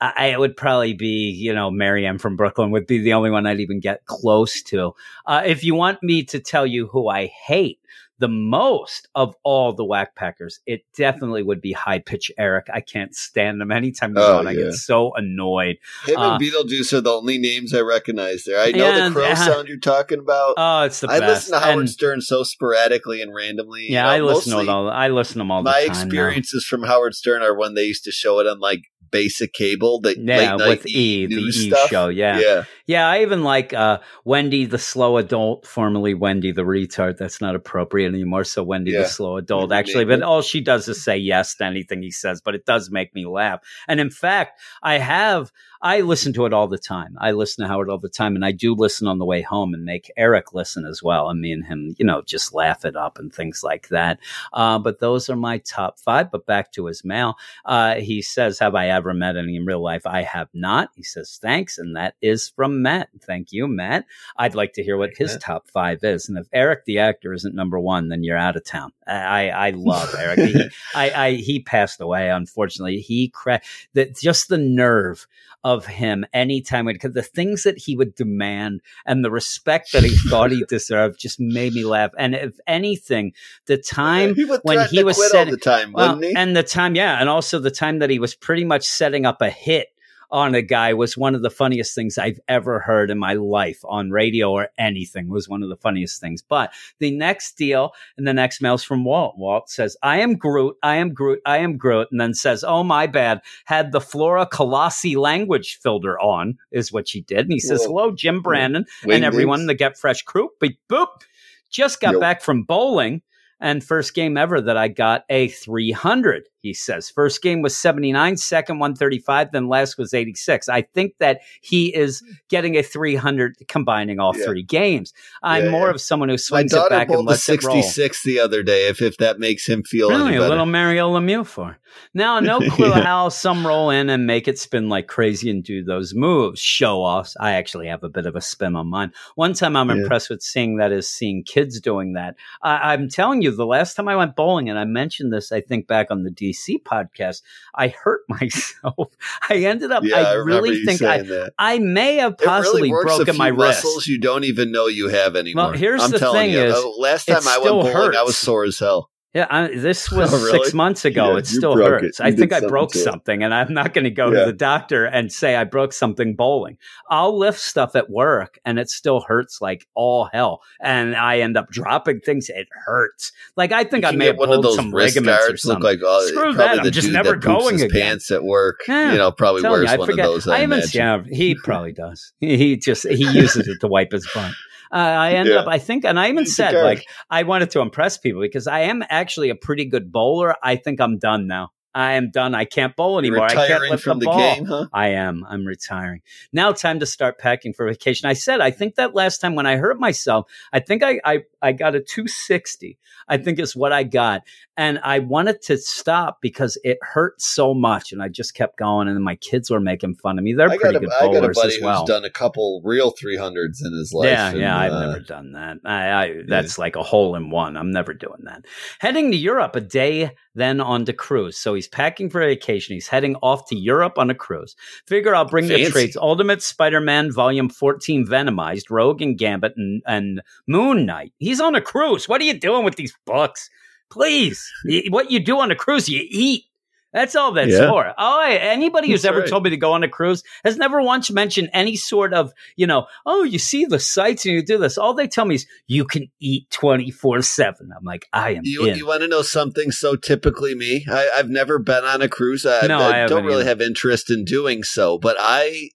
I, it would probably be, you know, Marianne from Brooklyn would be the only one I'd even get close to. Uh, if you want me to tell you who I hate the most of all the whack packers, it definitely would be high pitch Eric. I can't stand them. Anytime he's Oh, on, I get so annoyed. Him Uh, and Beetlejuice are the only names I recognize there. I know And, the crow uh, sound you're talking about. Oh, it's the I best. listen to Howard And- Stern so sporadically and randomly. you yeah, know, I listen to all. I listen to them all the My time. now. experiences from Howard Stern are when they used to show it on like basic cable, the Yeah, late night with E, the E stuff. show. Yeah. yeah. Yeah, I even like uh, Wendy the slow adult, formerly Wendy the retard. That's not appropriate anymore. So Wendy Yeah. the slow adult, actually. But all she does is say yes to anything he says. But it does make me laugh. And in fact, I have I listen to it all the time. I listen to Howard all the time, and I do listen on the way home and make Eric listen as well. And me and him, you know, just laugh it up and things like that. Uh, but those are my top five. But back to his mail. Uh, he says, Have I ever met any in real life? I have not. He says, Thanks. And that is from Matt. Thank you, Matt. I'd like to hear what his top five is. And if Eric the actor isn't number one, then you're out of town. I, I love Eric. He, I, I, he passed away, unfortunately. He cra- that just the nerve of him anytime because the things that he would demand and the respect that he thought he deserved just made me laugh. And if anything, the time he when he was setting- the time, well, he? and the time, yeah, and also the time that he was pretty much setting up a hit on a guy was one of the funniest things I've ever heard in my life on radio or anything was one of the funniest things. But the next deal and the next mail's from Walt. Walt says, I am Groot, I am Groot, I am Groot, and then says, Oh my bad, had the Flora Colossi language filter on, is what she did. And he says, Hello, Jim Brandon and everyone in the Get Fresh crew. Beep, boop. Just got Yo. back from bowling and first game ever that I got a 300, he says. First game was 79, second 135, then last was 86. I think that he is getting a 300 combining all Yeah. three games. I'm Yeah, more yeah. of someone who swings it back and lets it roll. 66 the other day. If if that makes him feel Really, a little Mario Lemieux for. Now, no clue how some roll in and make it spin like crazy and do those moves, show offs. I actually have a bit of a spin on mine. One time I'm impressed with seeing that is seeing kids doing that. I, I'm telling you, the last time I went bowling, and I mentioned this, I think back on the DC podcast, I hurt myself. I ended up, yeah, I, I, really think I, that. I may have possibly really broken my wrist. you don't even know you have anymore. here's I'm the telling thing you. is, last time I went bowling, I was sore as hell. Yeah, I, this was Oh, really? six months ago. Yeah, it still hurts. it. I think I broke to it. something, and I'm not going to go Yeah. to the doctor and say I broke something bowling. I'll lift stuff at work, and it still hurts like all hell, and I end up dropping things. It hurts. Like I think I may have one of pulled those some ligaments or guards. Look something. like oh, Screw that, I'm just never going his again. pants at work. Yeah. You know, probably wears one forget. of those. I, I haven't. he probably does. He, he just he uses it to wipe his butt. Uh, I end Yeah. up. I think, and I even said like I wanted to impress people because I am actually a pretty good bowler. I think I'm done now. I am done. I can't bowl anymore. I can't Retiring lift from the, ball. game, huh? I am. I'm retiring. Now time to start packing for vacation. I said I think that last time when I hurt myself, I think I I, I got a 260. I think is what I got. And I wanted to stop because it hurt so much. And I just kept going. And my kids were making fun of me. They're I pretty a, good I got a bowlers buddy as well. who's done a couple real 300s in his life. Yeah, and, yeah, I've uh, never done that. I, I that's like a hole in one. I'm never doing that. Heading to Europe a day, then on to cruise. So he's packing for vacation. He's heading off to Europe on a cruise. Figure I'll bring the Fancy. traits: Ultimate Spider-Man, Volume 14, Venomized, Rogue and Gambit, and, and Moon Knight. He's on a cruise. What are you doing with these books? Please, what you do on a cruise, you eat. That's all that's Yeah. for. Oh, anybody who's That's ever right. told me to go on a cruise has never once mentioned any sort of, you know, oh, you see the sights and you do this. All they tell me is you can eat 24 7. I'm like, I am You, you want to know something so typically me? I, I've never been on a cruise. I, No, I, I don't really either. have interest in doing so, but I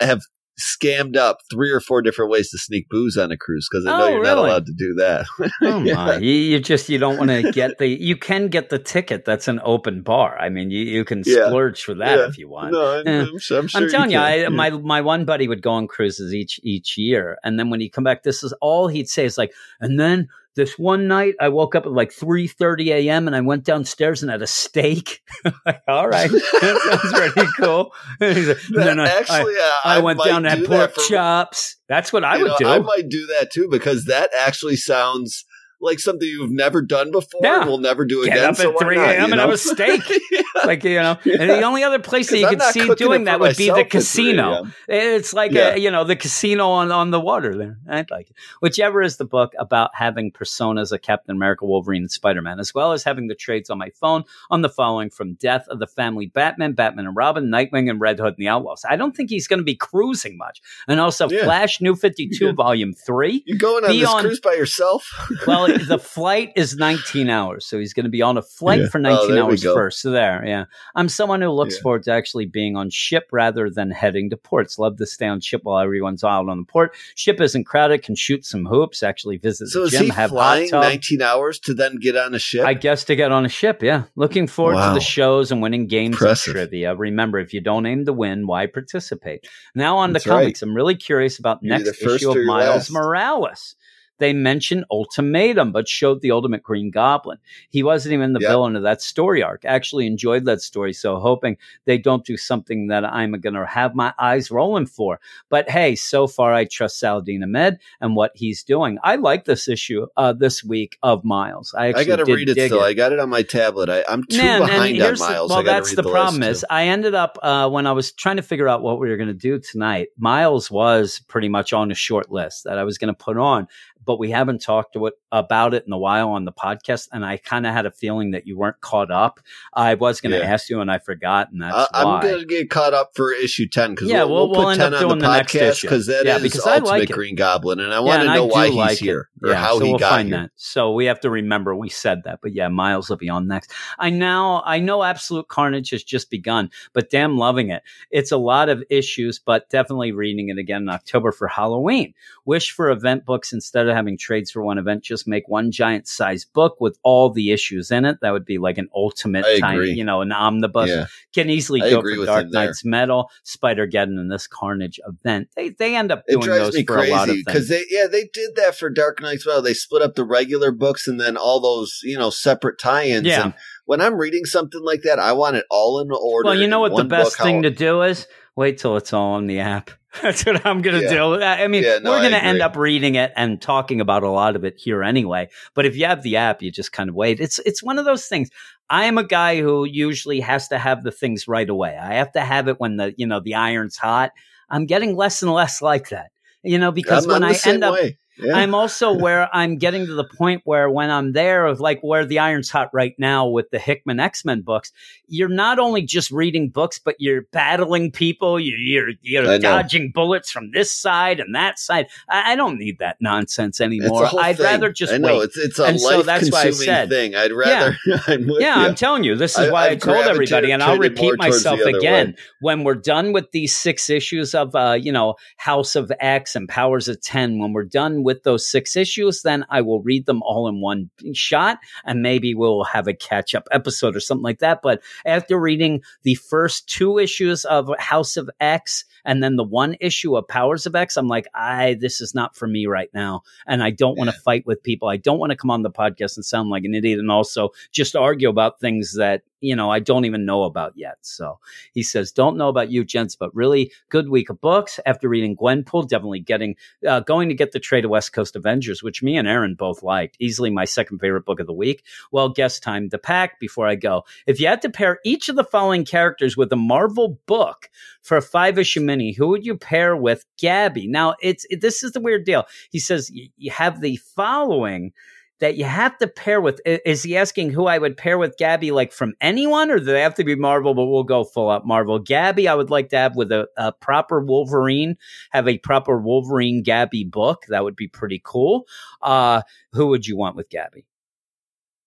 have scammed up three or four different ways to sneak booze on a cruise because I know Oh, you're not allowed to do that. Oh Yeah. my! You, you just you don't want to get the. You can get the ticket. That's an open bar. I mean, you, you can Yeah. splurge for that Yeah. if you want. No, I'm, Eh. I'm sure, I'm, sure I'm telling you, can. I, Yeah. my my one buddy would go on cruises each each year, and then when he'd come back, this is all he'd say is like, and then this one night I woke up at like 3:30 a.m. and I went downstairs and had a steak. like, all right, that sounds pretty cool. He's like, That then I, I- actually, uh, I, went down and do had pork for- chops. That's what I would know, do. I might do that too because that actually sounds like something you've never done before. Yeah. and We'll never do Get again. up so at why 3 not, a.m. you and have a steak. Yeah. like you know, and the only other place that you I'm could see doing that would be the 3 casino. It's like Yeah. a, you know the casino on on the water there. I'd like it. Whichever is the book about having personas of Captain America, Wolverine, and Spider Man, as well as having the trades on my phone on the following from Death of the Family Batman, Batman and Robin, Nightwing, and Red Hood and the Outlaws. I don't think he's going to be cruising much. And also Yeah. Flash New Fifty Two Yeah. Volume Three. You going on Be this on- cruise by yourself? Well, the flight is 19 hours, so he's going to be on a flight Yeah. for Oh, 19 there we hours first. So there, yeah. I'm someone who looks Yeah. forward to actually being on ship rather than heading to ports. Love to stay on ship while everyone's out on the port. Ship isn't crowded, can shoot some hoops, actually visit So the is gym, he have flying hot tub. 19 hours to then get on a ship? I guess to get on a ship, yeah. Looking forward to the shows and winning games Impressive. of trivia. Remember, if you don't aim to win, why participate? Now on That's the right. comics. I'm really curious about You're next issue of Miles last. Morales. They mentioned Ultimatum, but showed the Ultimate Green Goblin. He wasn't even the Yep. villain of that story arc. Actually enjoyed that story, so hoping they don't do something that I'm going to have my eyes rolling for. But hey, so far I trust Saladin Ahmed and what he's doing. I like this issue uh, this week of Miles. I I got to read it still. I got it on my tablet. I, I'm too Man, behind on here's the- Miles. well, I that's the, the problem is too. I ended up uh, when I was trying to figure out what we were going to do tonight. Miles was pretty much on a short list that I was going to put on, but we haven't talked to it, about it in a while on the podcast, and I kind of had a feeling that you weren't caught up. I was going to Yeah. ask you, and I forgot, and that's I, I'm gonna get caught up for issue ten because Yeah, we'll, we'll- we'll, put ten on the the next podcast issue. because that is Yeah, because I Ultimate like. Green Goblin, and I want to know why he's like it. here or Yeah, how so he we'll got find here. that. So we have to remember we said that. But yeah, Miles will be on next. I now I know Absolute Carnage has just begun, but damn loving it. It's a lot of issues, but definitely reading it again in October for Halloween. Wish for event books instead of having trades for one event, just make one giant size book with all the issues in it. That would be like an ultimate agree. you know, an omnibus Yeah, can easily I go for Dark. Nights Metal, Spider Geddon, and this Carnage event. They they end up it doing those for a lot of crazy because things. they yeah they did that for Dark Knight's well. They split up the regular books and then all those you know separate tie-ins. Yeah. And when I'm reading something like that, I want it all in order. Well, you know what the best book, thing how- to do is wait till it's all on the app. That's what I'm going to Yeah. do. I mean, Yeah, no, we're going to end up reading it and talking about a lot of it here anyway. But if you have the app, you just kind of wait. It's it's one of those things. I am a guy who usually has to have the things right away. I have to have it when the you know the iron's hot. I'm getting less and less like that. You know, because I'm, when I end up way. Yeah. I'm also where I'm getting to the point where when I'm there, of like where the iron's hot right now with the Hickman X Men books, you're not only just reading books, but you're battling people. You're you're, you're know. dodging bullets from this side and that side. I, I don't need that nonsense anymore. I'd thing. rather just I know wait. it's it's a And so life that's why I consuming said- thing. I'd rather. I'm with Yeah. I'm telling you, this is I- why I, I've told everybody, and I'll repeat myself again. way. When we're done with these six issues of, uh, you know, House of X and Powers of Ten, when we're done with those six issues, then I will read them all in one shot, and maybe we'll have a catch up episode or something like that. But after reading the first two issues of House of X and then the one issue of Powers of X, I'm like, I this is not for me right now, and I don't want to fight with people. I don't want to come on the podcast and sound like an idiot, and also just argue about things that you know I don't even know about yet. So he says, "Don't know about you, gents, but really good week of books. After reading Gwenpool, definitely getting uh, going to get the trade of West Coast Avengers, which me and Aaron both liked. Easily my second favorite book of the week. Well, guess time to pack before I go. If you had to pair each of the following characters with a Marvel book for a five issue mini, who would you pair with Gabby? Now, it's it, this is the weird deal. He says you have the following that you have to pair with. Is he asking who I would pair with Gabby, like from anyone, or do they have to be Marvel? But we'll go full up Marvel. Gabby, I would like to have with a, a proper Wolverine, have a proper Wolverine Gabby book. That would be pretty cool. Uh, who would you want with Gabby?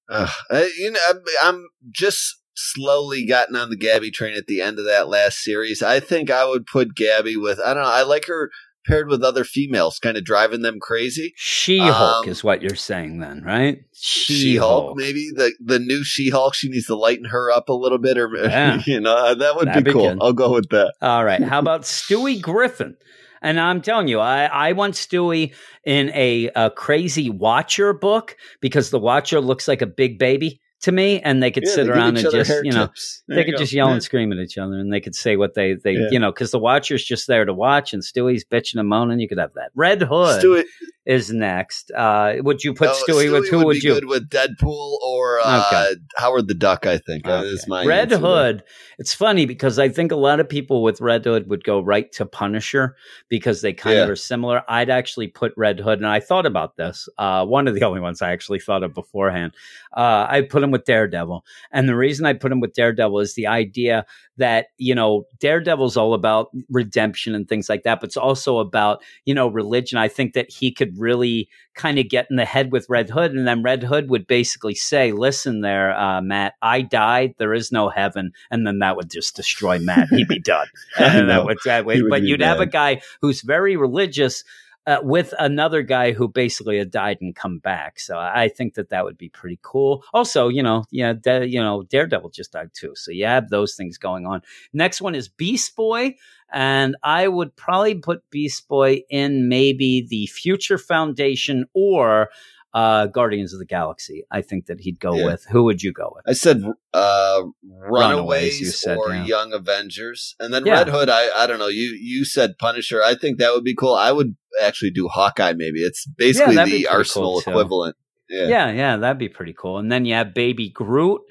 Ugh, I, you know, I'm just slowly gotten on the Gabby train at the end of that last series. I think I would put Gabby with. I don't know. I like her paired with other females, kind of driving them crazy. She Hulk Um, is what you're saying, then, right? She Hulk, maybe the the new She Hulk. She needs to lighten her up a little bit, or Yeah. you know, that would That'd be be cool. I'll go with that. All right. How about Stewie Griffin? And I'm telling you, I, I want Stewie in a, a crazy Watcher book because the Watcher looks like a big baby to me, and they could Yeah, sit they around and just you know they could go. just yell Yeah. and scream at each other, and they could say what they they Yeah. you know because the Watcher's just there to watch, and Stewie's bitching and moaning. You could have that. Red Hood Stewie, is next. Uh, would you put no, Stewie, with who would, would be you? good with Deadpool or uh, Okay. Howard the Duck? I think Okay. is my Red there. Hood. It's funny because I think a lot of people with Red Hood would go right to Punisher because they kind of are similar. I'd actually put Red Hood, and I thought about this. Uh, one of the only ones I actually thought of beforehand. Uh, I put him with Daredevil, and the reason I put him with Daredevil is the idea that you know Daredevil's all about redemption and things like that, but it's also about you know religion. I think that he could really kind of get in the head with Red Hood, and then Red Hood would basically say, "Listen, there, uh, Matt, I died. There is no heaven," and then that would just destroy Matt. He'd be done. And that would, that would- would but you'd have a guy who's very religious. Uh, with another guy who basically had died and come back, so I think that that would be pretty cool. Also, you know, yeah, you know, Daredevil just died too, so you have those things going on. Next one is Beast Boy, and I would probably put Beast Boy in maybe the Future Foundation or uh, Guardians of the Galaxy. I think that he'd go Yeah. with. Who would you go with? I said uh, Runaways, you said, or yeah. Young Avengers, and then Yeah. Red Hood. I I don't know. You you said Punisher. I think that would be cool. I would actually do Hawkeye. Maybe it's basically the Arsenal cool, equivalent. Yeah. Yeah, yeah, that'd be pretty cool. And then you have Baby Groot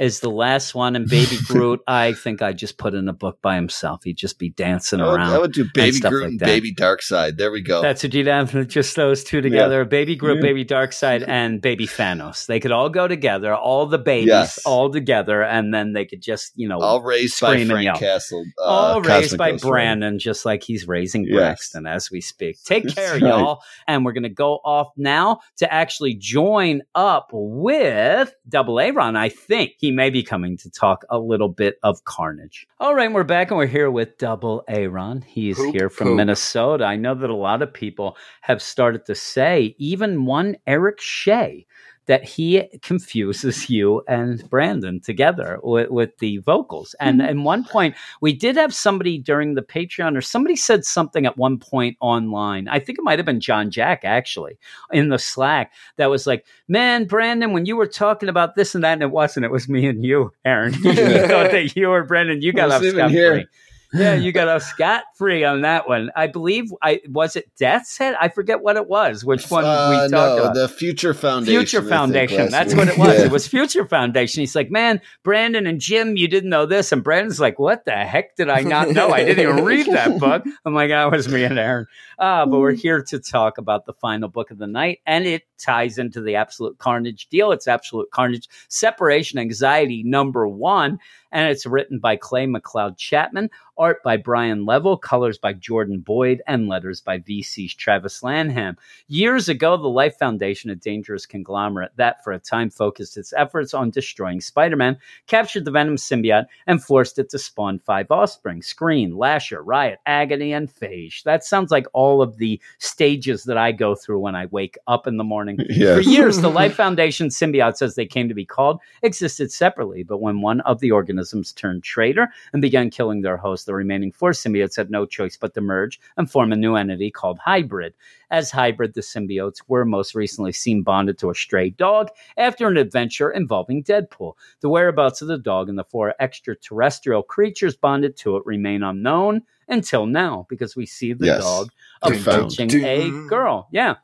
is the last one, and Baby Groot, I think I just put in a book by himself. He'd just be dancing I would, around. I would do Baby Groot like and that. Baby Darkseid. There we go. That's what you'd have, just those two together. Baby Groot, Yeah. Baby Darkseid, and Baby Thanos. They could all go together, all the babies Yes. all together, and then they could just, you know, all raised by Frank. Castle. Uh, all raised Cosmic by Ghost. Brandon, just like he's raising Yes. Braxton as we speak. Take That's care, right. y'all. And we're going to go off now to actually join up with Double A Ron. I think he may be coming to talk a little bit of Carnage. All right, we're back and we're here with Double A Ron. He's Poop, here from poop. Minnesota. I know that a lot of people have started to say, even one Eric Shea, that he confuses you and Brandon together with, with the vocals. And at one point, we did have somebody during the Patreon, or somebody said something at one point online. I think it might have been John Jack actually in the Slack that was like, "Man, Brandon, when you were talking about this and that, and it wasn't. It was me and you, Aaron. you thought that you or Brandon, you got off scot free." Yeah, you got off scot free on that one. I believe I was it Death's Head. I forget what it was. Which one Uh, we talked no, about. the Future Foundation. Future Foundation. That's week. what it was. Yeah. It was Future Foundation. He's like, man, Brandon and Jim, you didn't know this. And Brandon's like, what the heck did I not know? I didn't even read that book. I'm like, that was me and Aaron. Uh, but we're here to talk about the final book of the night. And it ties into the Absolute Carnage deal. It's Absolute Carnage Separation Anxiety number one. And it's written by Clay McLeod Chapman, art by Brian Level, colors by Jordan Boyd, and letters by VC's Travis Lanham. Years ago, the Life Foundation, a dangerous conglomerate that for a time focused its efforts on destroying Spider Man, captured the Venom symbiote and forced it to spawn five offspring Scream, Lasher, Riot, Agony, and Phage. That sounds like all of the stages that I go through when I wake up in the morning. Yes. For years, the Life Foundation symbiotes, as they came to be called, existed separately. But when one of the organisms turned traitor and began killing their host, the remaining four symbiotes had no choice but to merge and form a new entity called Hybrid. As Hybrid, the symbiotes were most recently seen bonded to a stray dog after an adventure involving Deadpool. The whereabouts of the dog and the four extraterrestrial creatures bonded to it remain unknown until now because we see the Yes. dog approaching a girl. Yeah.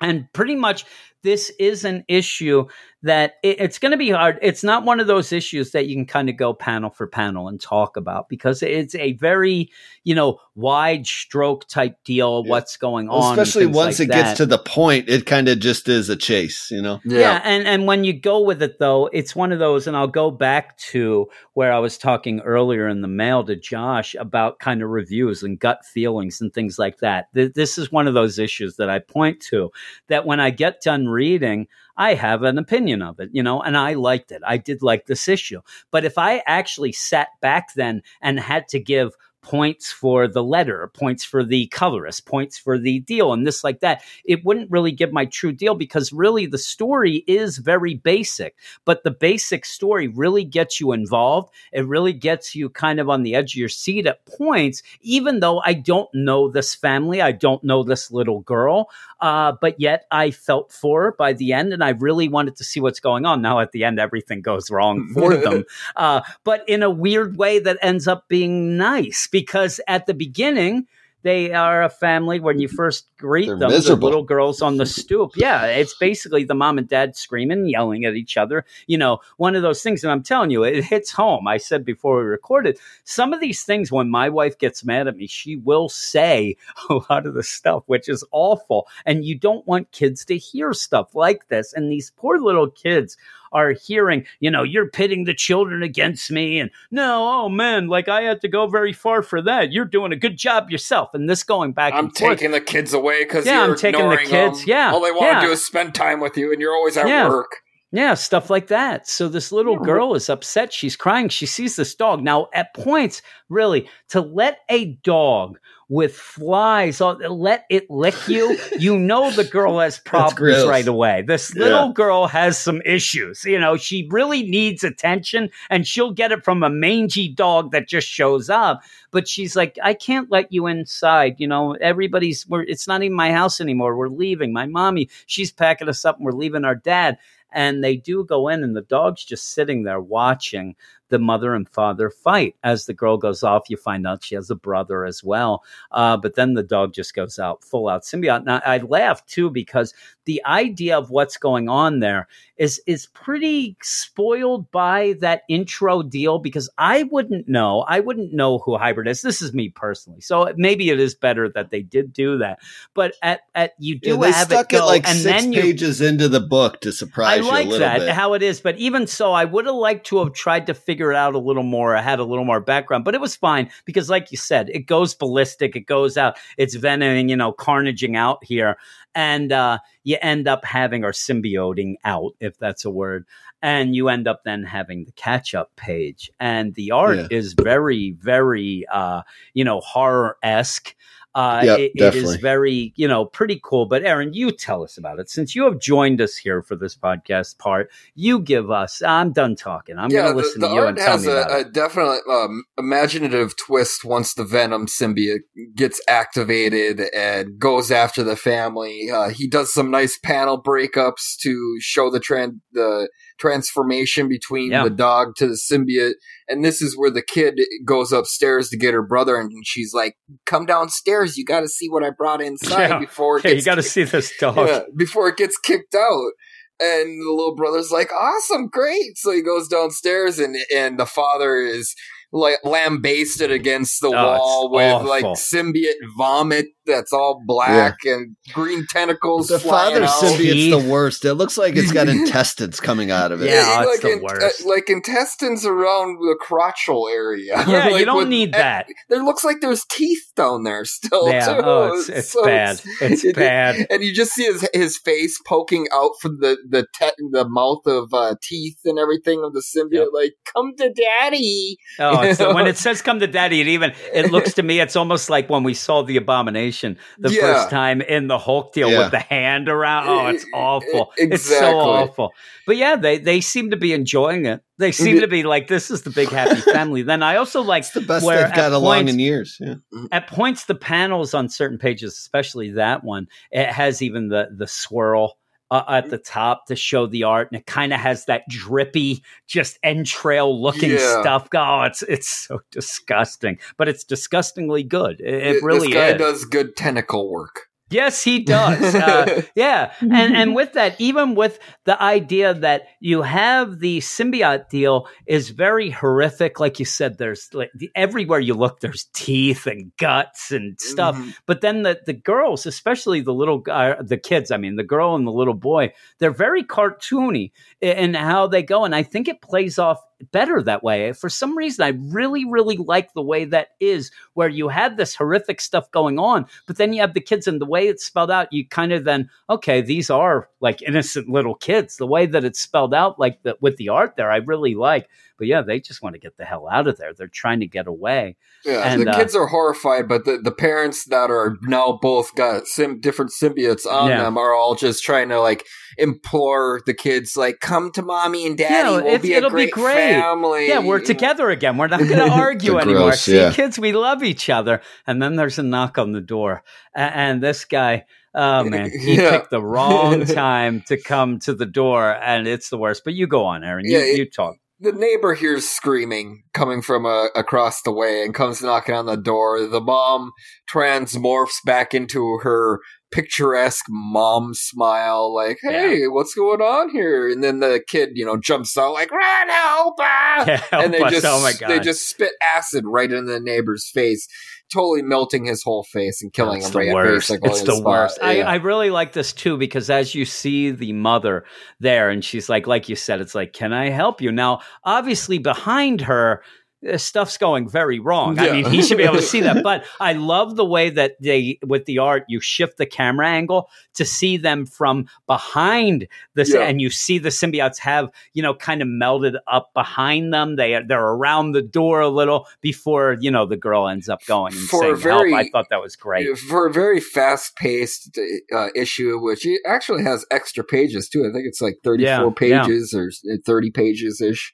And pretty much this is an issue that it, it's going to be hard. It's not one of those issues that you can kind of go panel for panel and talk about because it's a very, you know, wide stroke type deal. Yeah. What's going Well, on? especially once like it gets to the point, it kind of just is a chase, you know. Yeah. and and when you go with it though, it's one of those, and I'll go back to where I was talking earlier in the mail to Josh about kind of reviews and gut feelings and things like that. Th- This is one of those issues that I point to that when I get done reading, I have an opinion of it, you know, and I liked it. I did like this issue. But if I actually sat back then and had to give points for the letter, points for the colorist, points for the deal, and this like that. It wouldn't really give my true deal because really the story is very basic, but the basic story really gets you involved. It really gets you kind of on the edge of your seat at points, even though I don't know this family, I don't know this little girl, uh, but yet I felt for by the end, and I really wanted to see what's going on. Now at the end, everything goes wrong for them, uh, but in a weird way that ends up being nice because at the beginning they are a family when you first greet They're them miserable. the little girls on the stoop. Yeah it's basically the mom and dad screaming yelling at each other. You know one of those things and i'm telling you it hits home. I said before we recorded some of these things when my wife gets mad at me she will say a lot of the stuff which is awful. And you don't want kids to hear stuff like this. And these poor little kids are hearing, you know, you're pitting the children against me. And no, oh man, like I had to go very far for that. You're doing a good job yourself. And this going back I'm and forth. taking the kids away because Yeah, you're I'm taking the kids, them. yeah, all they want yeah. to do is spend time with you, and you're always at Yeah. work. Yeah, stuff like that. So this little girl is upset. She's crying. She sees this dog. Now, at points, really, to let a dog with flies on, let it lick you, you know the girl has problems right away. This Yeah. little girl has some issues. You know, she really needs attention and she'll get it from a mangy dog that just shows up. But she's like, I can't let you inside. You know, everybody's, we're, it's not even my house anymore. We're leaving. My mommy, she's packing us up and we're leaving our dad and they do go in and the dog's just sitting there watching the mother and father fight. As the girl goes off you find out she has a brother as well. Uh, but then the dog just goes out full out symbiote. Now i laugh too because the idea of what's going on there is is pretty spoiled by that intro deal because i wouldn't know i wouldn't know who hybrid is this is me personally so maybe it is better that they did do that but at, at you do Yeah, they have stuck it it, go like and six then you pages into the book to I surprise you like a little that bit. how it is, but even so, I would have liked to have tried to figure it out a little more. I had a little more background, but it was fine because, like you said, it goes ballistic. It goes out. It's venoming, you know, carnaging out here, and uh, you end up having or symbioting out, if that's a word, and you end up then having the catch-up page, and the art Yeah. is very, very, uh, you know, horror esque. Uh, Yep, it- it is very, you know, pretty cool. But Aaron, you tell us about it since you have joined us here for this podcast part. You give us. I'm done talking. I'm yeah, going to listen the to you art and tell has me a, about a it. definite um, imaginative twist once the Venom symbiote gets activated and goes after the family. Uh, he does some nice panel breakups to show the trend the transformation between Yeah. the dog to the symbiote, and this is where the kid goes upstairs to get her brother, and she's like, "Come downstairs, you got to see what I brought inside Yeah. before it Hey, you got to see this dog. yeah, before it gets kicked out. And the little brother's like, "Awesome, great!" So he goes downstairs, and and the father is like lambasted against the Oh, wall with awful. like symbiote vomit that's all black and green tentacles. the flying father out. symbiote's the worst. It looks like it's got intestines coming out of it. Yeah, it's like, the in- worst. uh, like intestines around the crotchal area. Yeah, Like you don't with- need and that. There looks like there's teeth down there still. Yeah, too. oh, it's, it's So bad. It's it- bad. and you just see his his face poking out from the the te- the mouth of uh, teeth and everything of the symbiote. Yep. Like, come to daddy. Oh, it's, You when it says "come to daddy," it even it looks to me it's almost like when we saw the abomination the Yeah. first time in the Hulk deal Yeah. with the hand around. Oh, it's awful. It's so awful. But yeah, they they seem to be enjoying it. They mm-hmm. seem to be like this is the big happy family. then I also like It's the best where they've got at along points- in years. Yeah. Mm-hmm. at points the panels on certain pages especially that one it has even the the swirl uh, at the top to show the art and it kind of has that drippy just entrail looking Yeah. stuff oh it's it's so disgusting but it's disgustingly good it, it really this guy is does good tentacle work. Yes he does. Uh, yeah. And and with that even with the idea that you have the symbiote deal is very horrific. Like you said there's like everywhere you look there's teeth and guts and stuff. Mhm. but then the the girls especially the little uh, the kids i mean the girl and the little boy they're very cartoony in in how they go. And i think it plays off better that way. For some reason, I really, really like the way that is, where you had this horrific stuff going on, but then you have the kids, and the way it's spelled out, you kind of then, okay, these are like innocent little kids. The way that it's spelled out, like the, with the art there, I really like. But yeah, they just want to get the hell out of there. They're trying to get away. Yeah, And, the uh, kids are horrified, but the, the parents that are now both got sim- different symbiotes on Yeah. them are all just trying to like implore the kids, like, come to mommy and daddy. Yeah, we'll be a it'll be great, great. family. Yeah, we're together again. We're not going to argue anymore. gross, See, yeah. kids, we love each other. And then there's a knock on the door, and this guy. Oh man, he Yeah. picked the wrong time to come to the door, and it's the worst. But you go on, Aaron. You, Yeah, it- you talk. The neighbor hears screaming coming from uh, across the way and comes knocking on the door. The mom transmorphs back into her picturesque mom smile, like, hey, what's going on here? And then the kid, you know, jumps out like, run, help! ah!" Yeah, and they us. just oh my god, they just spit acid right in the neighbor's face, totally melting his whole face and killing It's him the right worst. basically It's the spot. worst. I, Yeah. I really like this too because as you see the mother there, and she's like, like you said, it's like, can I help you? Now, obviously, behind her. Uh, Stuff's going very wrong. I mean, he should be able to see that. But I love the way that they, with the art, you shift the camera angle to see them from behind this, Yeah. and you see the symbiotes have, you know, kind of melded up behind them. They they're around the door a little before you know the girl ends up going and For saying help. I thought that was great. For a very fast paced uh, issue, which it actually has extra pages too. I think it's like 34 Yeah, yeah. pages or 30 pages ish.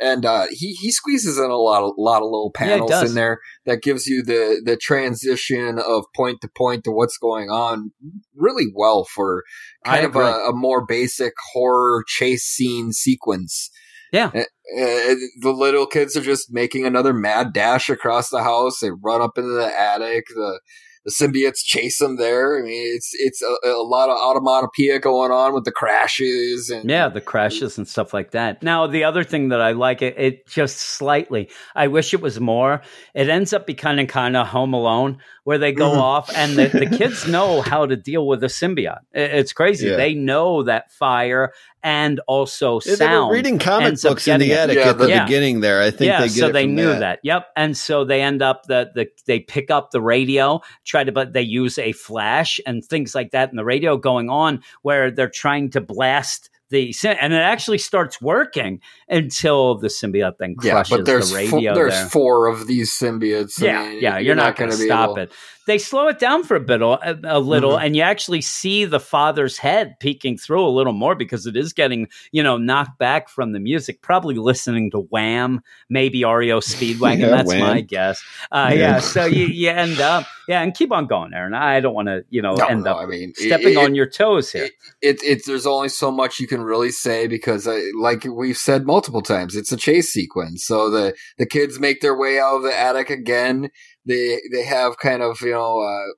And uh, he he squeezes in a lot of lot of little panels does. in there that gives you the the transition of point to point to what's going on really well for I kind of a, a more basic horror chase scene sequence. Yeah. Uh, uh, the little kids are just making another mad dash across the house. They run up into the attic. The the symbiotes chase them there. I mean, it's it's a, a lot of automatopoeia going on with the crashes and Yeah, the crashes and stuff like that. Now, the other thing that I like it, it just slightly. I wish it was more. It ends up becoming kind of Home Alone, where they go Mhm. off and the, the kids know how to deal with a symbiote. It- it's crazy. Yeah. They know that fire and also Yeah, they were sound. reading comic books in the attic Yeah, at the the- Yeah. beginning there. I think yeah, they get so it they from knew that. that. Yep, and so they end up that the they pick up the radio, try to, but they use a flash and things like that, and the radio going on where they're trying to blast the and it actually starts working until the symbiote then yeah, but there's the fo- radio. there's there. four of these symbiotes. I Yeah, mean, yeah, you're, not, going to stop able- it. They slow it down for a bit, a, a little, Mhm. and you actually see the father's head peeking through a little more because it is getting, you know, knocked back from the music. Probably listening to Wham, maybe REO Speedwagon. Yeah, that's Wham. my guess. Uh, yeah. Yeah. so you, you end up, yeah, and keep on going, Aaron. I don't want to, you know, No, end no, up I mean, stepping it- on your toes here. it, it there's only so much you can really say because I, like we've said multiple times it's a chase sequence so the the kids make their way out of the attic again they they have kind of you know uh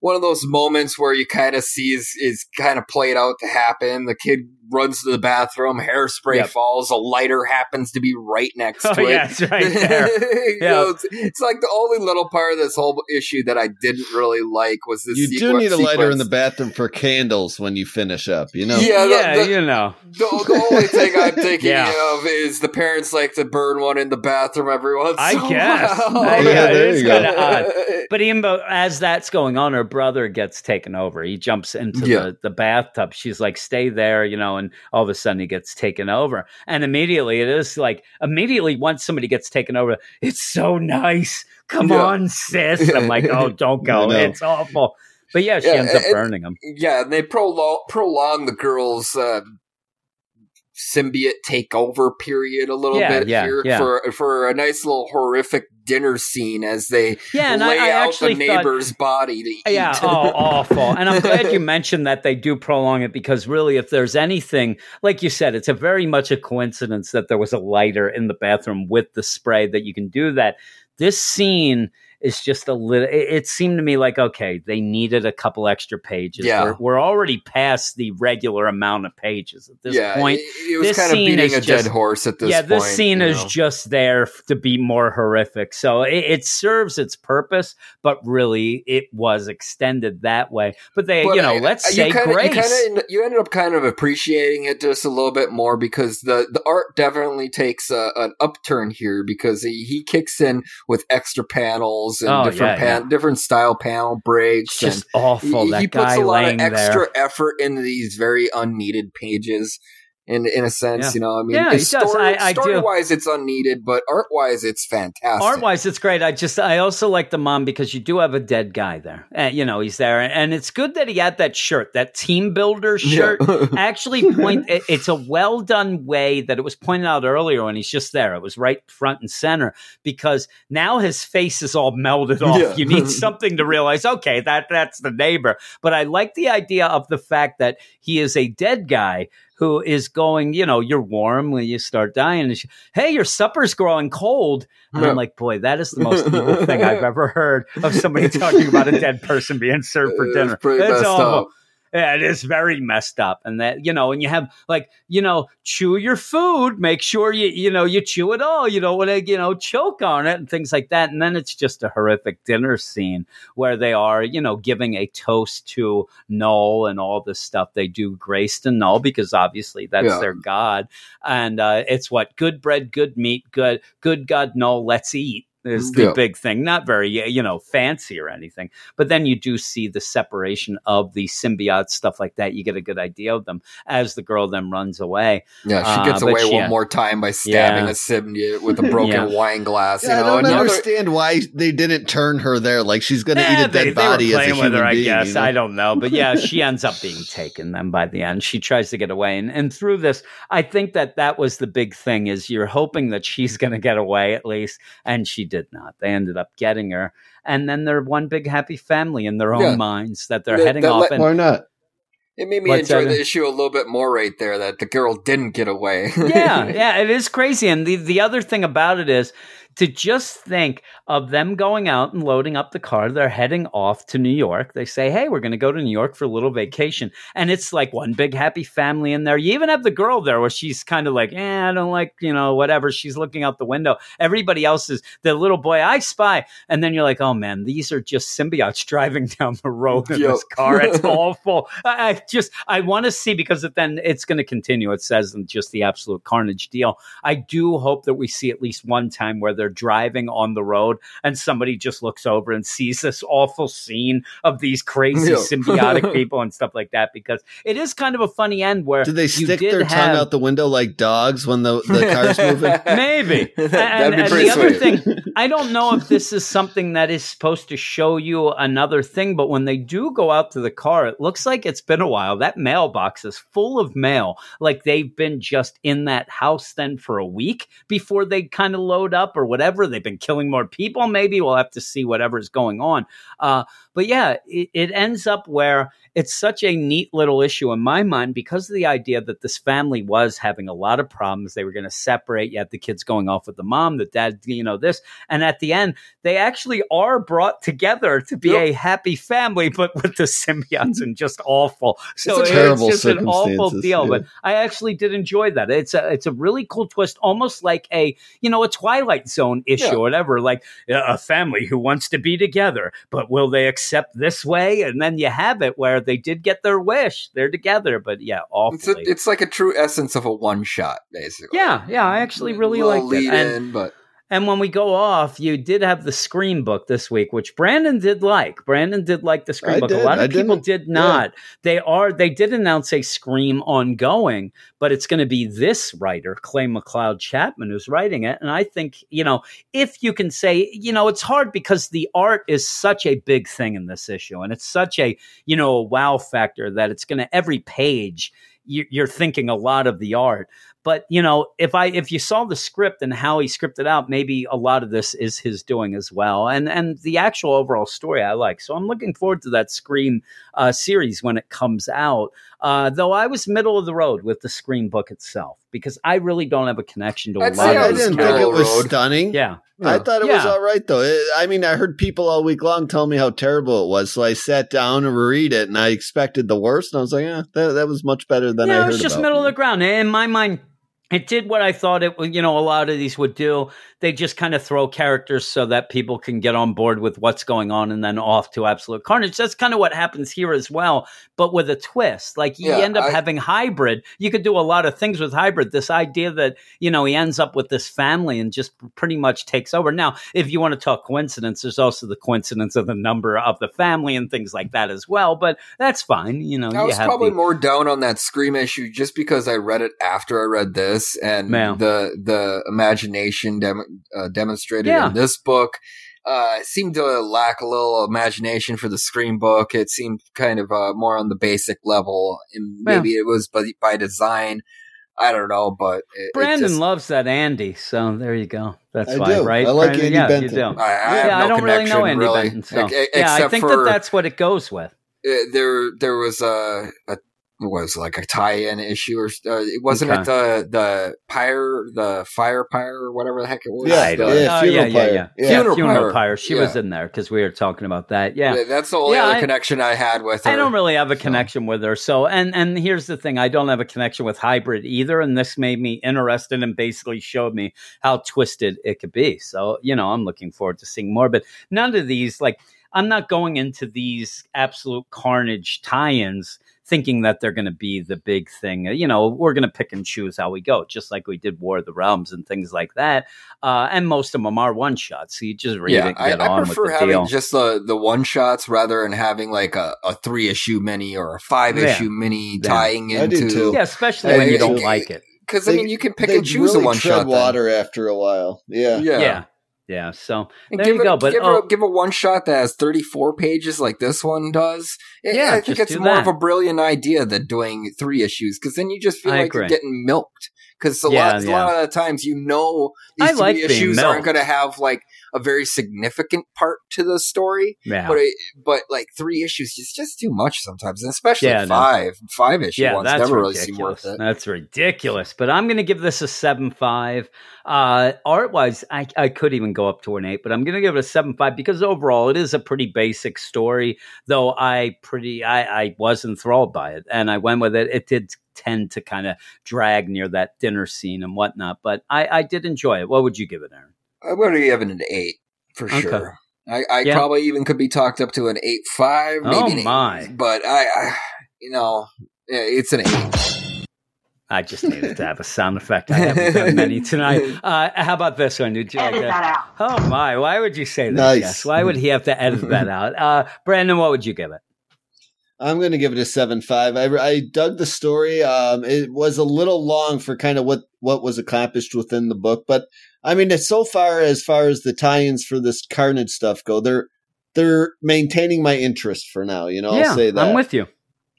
one of those moments where you kind of see is, is kind of played out to happen. The kid runs to the bathroom, hairspray Yep. falls, a lighter happens to be right next Oh, to it. yeah, it's right there. You know, it's, it's like the only little part of this whole issue that I didn't really like was this. You do need a lighter in the bathroom for candles when you finish up. You know. Yeah, the- yeah, the- you know. The, the only thing I'm thinking Yeah. of is the parents like to burn one in the bathroom every once. I in a guess. while. I- Yeah, yeah, there it is you go. kind of odd. But even though, as that's going on, her brother gets taken over. He jumps into Yeah. the, the bathtub. She's like, stay there, you know, and all of a sudden he gets taken over. And immediately it is like, immediately once somebody gets taken over, it's so nice. Come Yeah. on, sis. I'm like, oh, don't go. know. It's awful. But yeah, she Yeah, ends up and- burning him. Yeah, and they prolong prolong the girl's uh, symbiote takeover period a little Yeah, bit yeah, here yeah. for for a nice little horrific dinner scene as they Yeah, and I, lay I out actually the thought, neighbor's body to eat. Yeah, oh, awful. And I'm glad you mentioned that they do prolong it because really, if there's anything, like you said, it's a very much a coincidence that there was a lighter in the bathroom with the spray that you can do that. This scene is just a little. It, it seemed to me like okay, they needed a couple extra pages. Yeah. we're, we're already past the regular amount of pages at this yeah, point. it, it was this kind of beating a just- dead horse at this point. yeah, point. this scene is know? just there to be more horrific. So it, it serves its purpose, but really it was extended that way. But they, But you know, I- let's say kinda, grace. You, kinda, you ended up kind of appreciating it just a little bit more because the, the art definitely takes a, an upturn here because he, he kicks in with extra panels and Oh, different yeah, pan, different style panel breaks. it's just and awful. he, that he puts a lot of extra there. effort into these very unneeded pages. In, in a sense, Yeah. you know, I mean, Yeah, he it's does. story, I- I story wise, it's unneeded, but art wise, it's fantastic. Art wise, it's great. I just, I also like the mom because you do have a dead guy there. Uh, you know, he's there, and it's good that he had that shirt, that team builder shirt. actually point it- it's a well done way that it was pointed out earlier when he's just there it was right front and center because now his face is all melted off Yeah. you need something to realize okay that that's the neighbor but i like the idea of the fact that he is a dead guy who is going, you know, you're warm when you start dying. And she, hey, your supper's growing cold. And. I'm like, boy, that is the most evil thing I've ever heard of somebody talking about a dead person being served for It's dinner. pretty It's messed awful. up. Yeah, it is very messed up. And that, you know, and you have like, you know, chew your food, make sure you, you know, you chew it all. You don't want to, you know, choke on it and things like that. And then it's just a horrific dinner scene where they are, you know, giving a toast to Knull and all this stuff. They do grace to Knull because obviously that's Yeah. their God. And uh, it's what good bread, good meat, good, good God, Knull, let's eat. Is the Yeah. big thing, not very you know fancy or anything, but then you do see the separation of the symbiote stuff like that. You get a good idea of them as the girl then runs away. Yeah, she Uh, gets but away she- one more time by stabbing Yeah. a symbiote with a broken Yeah. wine glass. Yeah, you know, I don't another, understand why they didn't turn her there. Like she's going to Eh, eat a dead they, they body were as a playing human with her, I being. guess. you know? I don't know, but yeah, she ends up being taken then by the end. She tries to get away, and, and through this, I think that that was the big thing: is you're hoping that she's going to get away at least, and she did not. They ended up getting her, and then they're one big happy family in their own Yeah. minds that they're That- heading that off. let- and Why not? it made me What's enjoy that? the uh, issue a little bit more right there that the girl didn't get away. yeah, yeah, it is crazy. And the, the other thing about it is to just think of them going out and loading up the car. They're heading off to New York. They say, hey, we're going to go to New York for a little vacation. And it's like one big happy family in there. You even have the girl there where she's kind of like, eh, I don't like, you know, whatever. She's looking out the window. Everybody else is the little boy, I spy. And then you're like, oh man, these are just symbiotes driving down the road in this car. It's awful. I, I just, I want to see because it, then it's going to continue. It says just the absolute carnage deal. I do hope that we see at least one time where they're driving on the road and somebody just looks over and sees this awful scene of these crazy Yeah. symbiotic people and stuff like that because it is kind of a funny end where do they stick their have- tongue out the window like dogs when the, the car's moving? Maybe. That'd and, be and pretty the other thing, I don't know if this is something that is supposed to show you another thing, but when they do go out to the car, it looks like it's been a while. That mailbox is full of mail. Like they've been just in that house then for a week before they kind of load up or whatever. They've been killing more people. Maybe we'll have to see whatever's going on. Uh, but yeah, it, it ends up where it's such a neat little issue in my mind because of the idea that this family was having a lot of problems. They were going to separate. You had the kids going off with the mom, the dad, you know, this. And at the end, they actually are brought together to be Yep. a happy family, but with the symbiotes and just awful. So It's it's, terrible just an awful deal. yeah. But I actually did enjoy that. It's a it's a really cool twist, almost like a you know a Twilight Zone issue Yeah. or whatever. Like a family who wants to be together, but will they accept this way? And then you have it where they did get their wish, they're together, but yeah, It's, a, it's like a true essence of a one shot, basically. yeah, yeah, I actually really like it. in, but and when we go off, you did have the Scream book this week, which Brandon did like. Brandon did like the Scream I book. A lot of I people didn't- did not. They are they did announce a Scream ongoing, but it's going to be this writer, Clay McLeod Chapman, who's writing it. And I think, you know, if you can say, you know, it's hard because the art is such a big thing in this issue, and it's such a, you know, a wow factor that it's going to every page you're thinking a lot of the art but you know if i if you saw the script and how he scripted out maybe a lot of this is his doing as well and and the actual overall story i like so i'm looking forward to that scream uh, series when it comes out Uh, though I was middle of the road with the Scream book itself because I really don't have a connection to a I'd lot of I, I I didn't think it was stunning. Yeah, I thought it was all right though. It, I mean, I heard people all week long tell me how terrible it was, so I sat down and read it, and I expected the worst, and I was like, "Yeah, that, that was much better than I yeah, heard." it was just about. middle of the ground. In my mind, it did what I thought it would. You know, a lot of these would do. They just kind of throw characters so that people can get on board with what's going on, and then off to absolute carnage. That's kind of what happens here as well, but with a twist. Like you Yeah, end up I- having hybrid. You could do a lot of things with hybrid. This idea that you know he ends up with this family and just pretty much takes over. Now, if you want to talk coincidence, there's also the coincidence of the number of the family and things like that as well. But that's fine. You know, I was probably the- more down on that Scream issue just because I read it after I read this, and Yeah. the the imagination dem- uh, demonstrated Yeah. in this book uh, seemed to lack a little imagination for the Scream book. It seemed kind of uh, more on the basic level, and Yeah. maybe it was by, by design. I don't know, but it, it Brandon just- loves that Andy, so there you go. That's I why, do. right? I like Brandon? Andy yeah, Benton. You do. I, I yeah, no I don't really know Andy really, Benton, so Ex- ex- yeah, I think for that that's what it goes with. uh, there there was a, a what was like a tie-in issue or uh, it wasn't Okay. it the the pyre the fire pyre or whatever the heck it was Yeah, The- yeah, oh, funeral yeah, yeah, yeah. Yeah. Funeral Funeral pyre. pyre. She Yeah. was in there because we were talking about that. Yeah. that's the only Yeah, other I- connection I had with her. I don't really have a So- connection with her. So, and and here's the thing: I don't have a connection with hybrid either, and this made me interested and basically showed me how twisted it could be. So, you know, I'm looking forward to seeing more. But none of these, like, I'm not going into these absolute carnage tie-ins thinking that they're going to be the big thing. You know, we're going to pick and choose how we go, just like we did War of the Realms and things like that. Uh, and most of them are one shots, so you just read yeah, it and I, get I prefer with the having deal. just the the one shots rather than having like a, a three issue mini or a five issue mini Yeah. tying I into. too. yeah, especially when you don't like it. because I mean you can pick They and choose really a one shot. water after a while. Yeah. Yeah. Yeah. Yeah. So And There give you it, go, but, give, oh- a, give a one shot that has 34 pages like this one does. I- Yeah, I think it's more that. of a brilliant idea than doing three issues because then you just feel I like you're getting milked. Because a, Yeah, lot, a lot of the times you know I these three like issues aren't going to have like a very significant part to the story. yeah. But it, but like three issues is just too much sometimes, and especially Yeah, no. five five issue yeah, ones that's never really seem ridiculous. worth it. That's ridiculous. But I'm going to give this a seven five. Uh, art wise, I, I could even go up to an eight, but I'm going to give it a seven five because overall it is a pretty basic story. Though I pretty I, I was enthralled by it and I went with it. It did tend to kind of drag near that dinner scene and whatnot, but I, I did enjoy it. What would you give it, Aaron? I would give it an eight for Okay. sure. I, I Yeah. probably even could be talked up to an eight five, maybe Oh, an eight, my. but I, I, you know, it's an eight. I just needed to have a sound effect. I haven't done many tonight. Uh, how about this one? Did you like that? out? Oh my! Why would you say that? Nice. Yes. Why would he have to edit that out? Uh, Brandon, what would you give it? I'm going to give it a seven five. I, I dug the story. Um, it was a little long for kind of what what was accomplished within the book, but I mean, it's so far as far as the tie-ins for this Carnage stuff go, they're they're maintaining my interest for now. You know, yeah, I'll say that. I'm with you.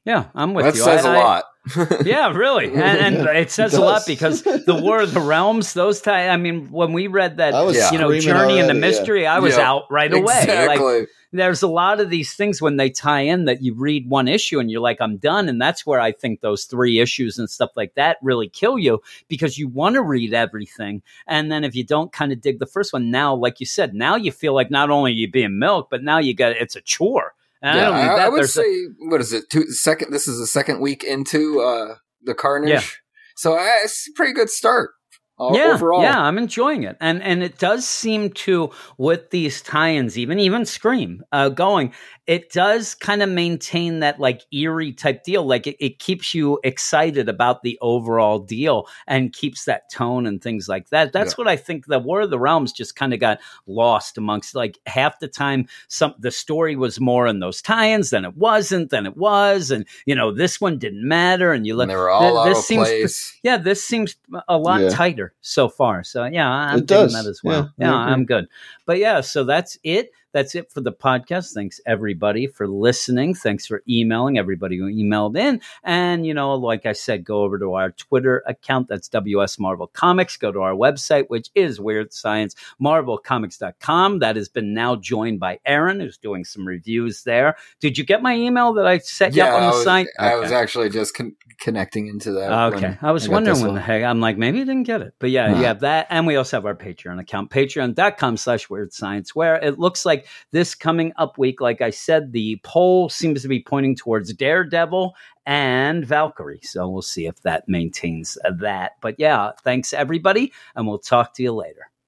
Yeah, I'm with you. that you. says a a lot. Yeah, really, and, and Yeah, it says it a lot because the War of the Realms. Those tie. I mean, when we read that, I was Yeah. you know, Journey into already, yeah. Mystery, I was Yeah, out right away. Like, Exactly. There's a lot of these things when they tie in that you read one issue and you're like, I'm done. And that's where I think those three issues and stuff like that really kill you because you want to read everything. And then if you don't kind of dig the first one, now, like you said, now you feel like not only are you being milked, but now you got it's a chore. And I yeah, I, that. I would There's a- say, what is it? Two second. This is the second week into uh, the Carnage. Yeah. So uh, it's a pretty good start. Uh, yeah, overall. yeah, I'm enjoying it, and and it does seem to with these tie-ins, even even Scream uh, going, it does kind of maintain that like eerie type deal. Like it, it keeps you excited about the overall deal and keeps that tone and things like that. That's what I think. The War of the Realms just kind of got lost amongst like half the time. Some the story was more in those tie-ins than it wasn't, than it was, and you know this one didn't matter, and you let And they were all out this seems place. yeah, this seems a lot Yeah. tighter so far. So yeah, I'm It does. that as well. Yeah, Yeah. I'm good. But yeah, so that's it. That's it for the podcast. Thanks everybody for listening. Thanks for emailing everybody who emailed in. And, you know, like I said, go over to our Twitter account. That's WS Marvel Comics. Go to our website, which is Weird Science marvelcomics.com. That has been now joined by Aaron, who's doing some reviews there. Did you get my email that I set you yeah, up on I the was, site? I was actually just con- connecting into that. Okay. I was got wondering when the heck I'm like, maybe you didn't get it. But yeah, Nah. you have that. And we also have our Patreon account, patreon.com slash weird science, where it looks like this coming up week, like I said, the poll seems to be pointing towards Daredevil and Valkyrie. So we'll see if that maintains that. But yeah, thanks everybody, and we'll talk to you later.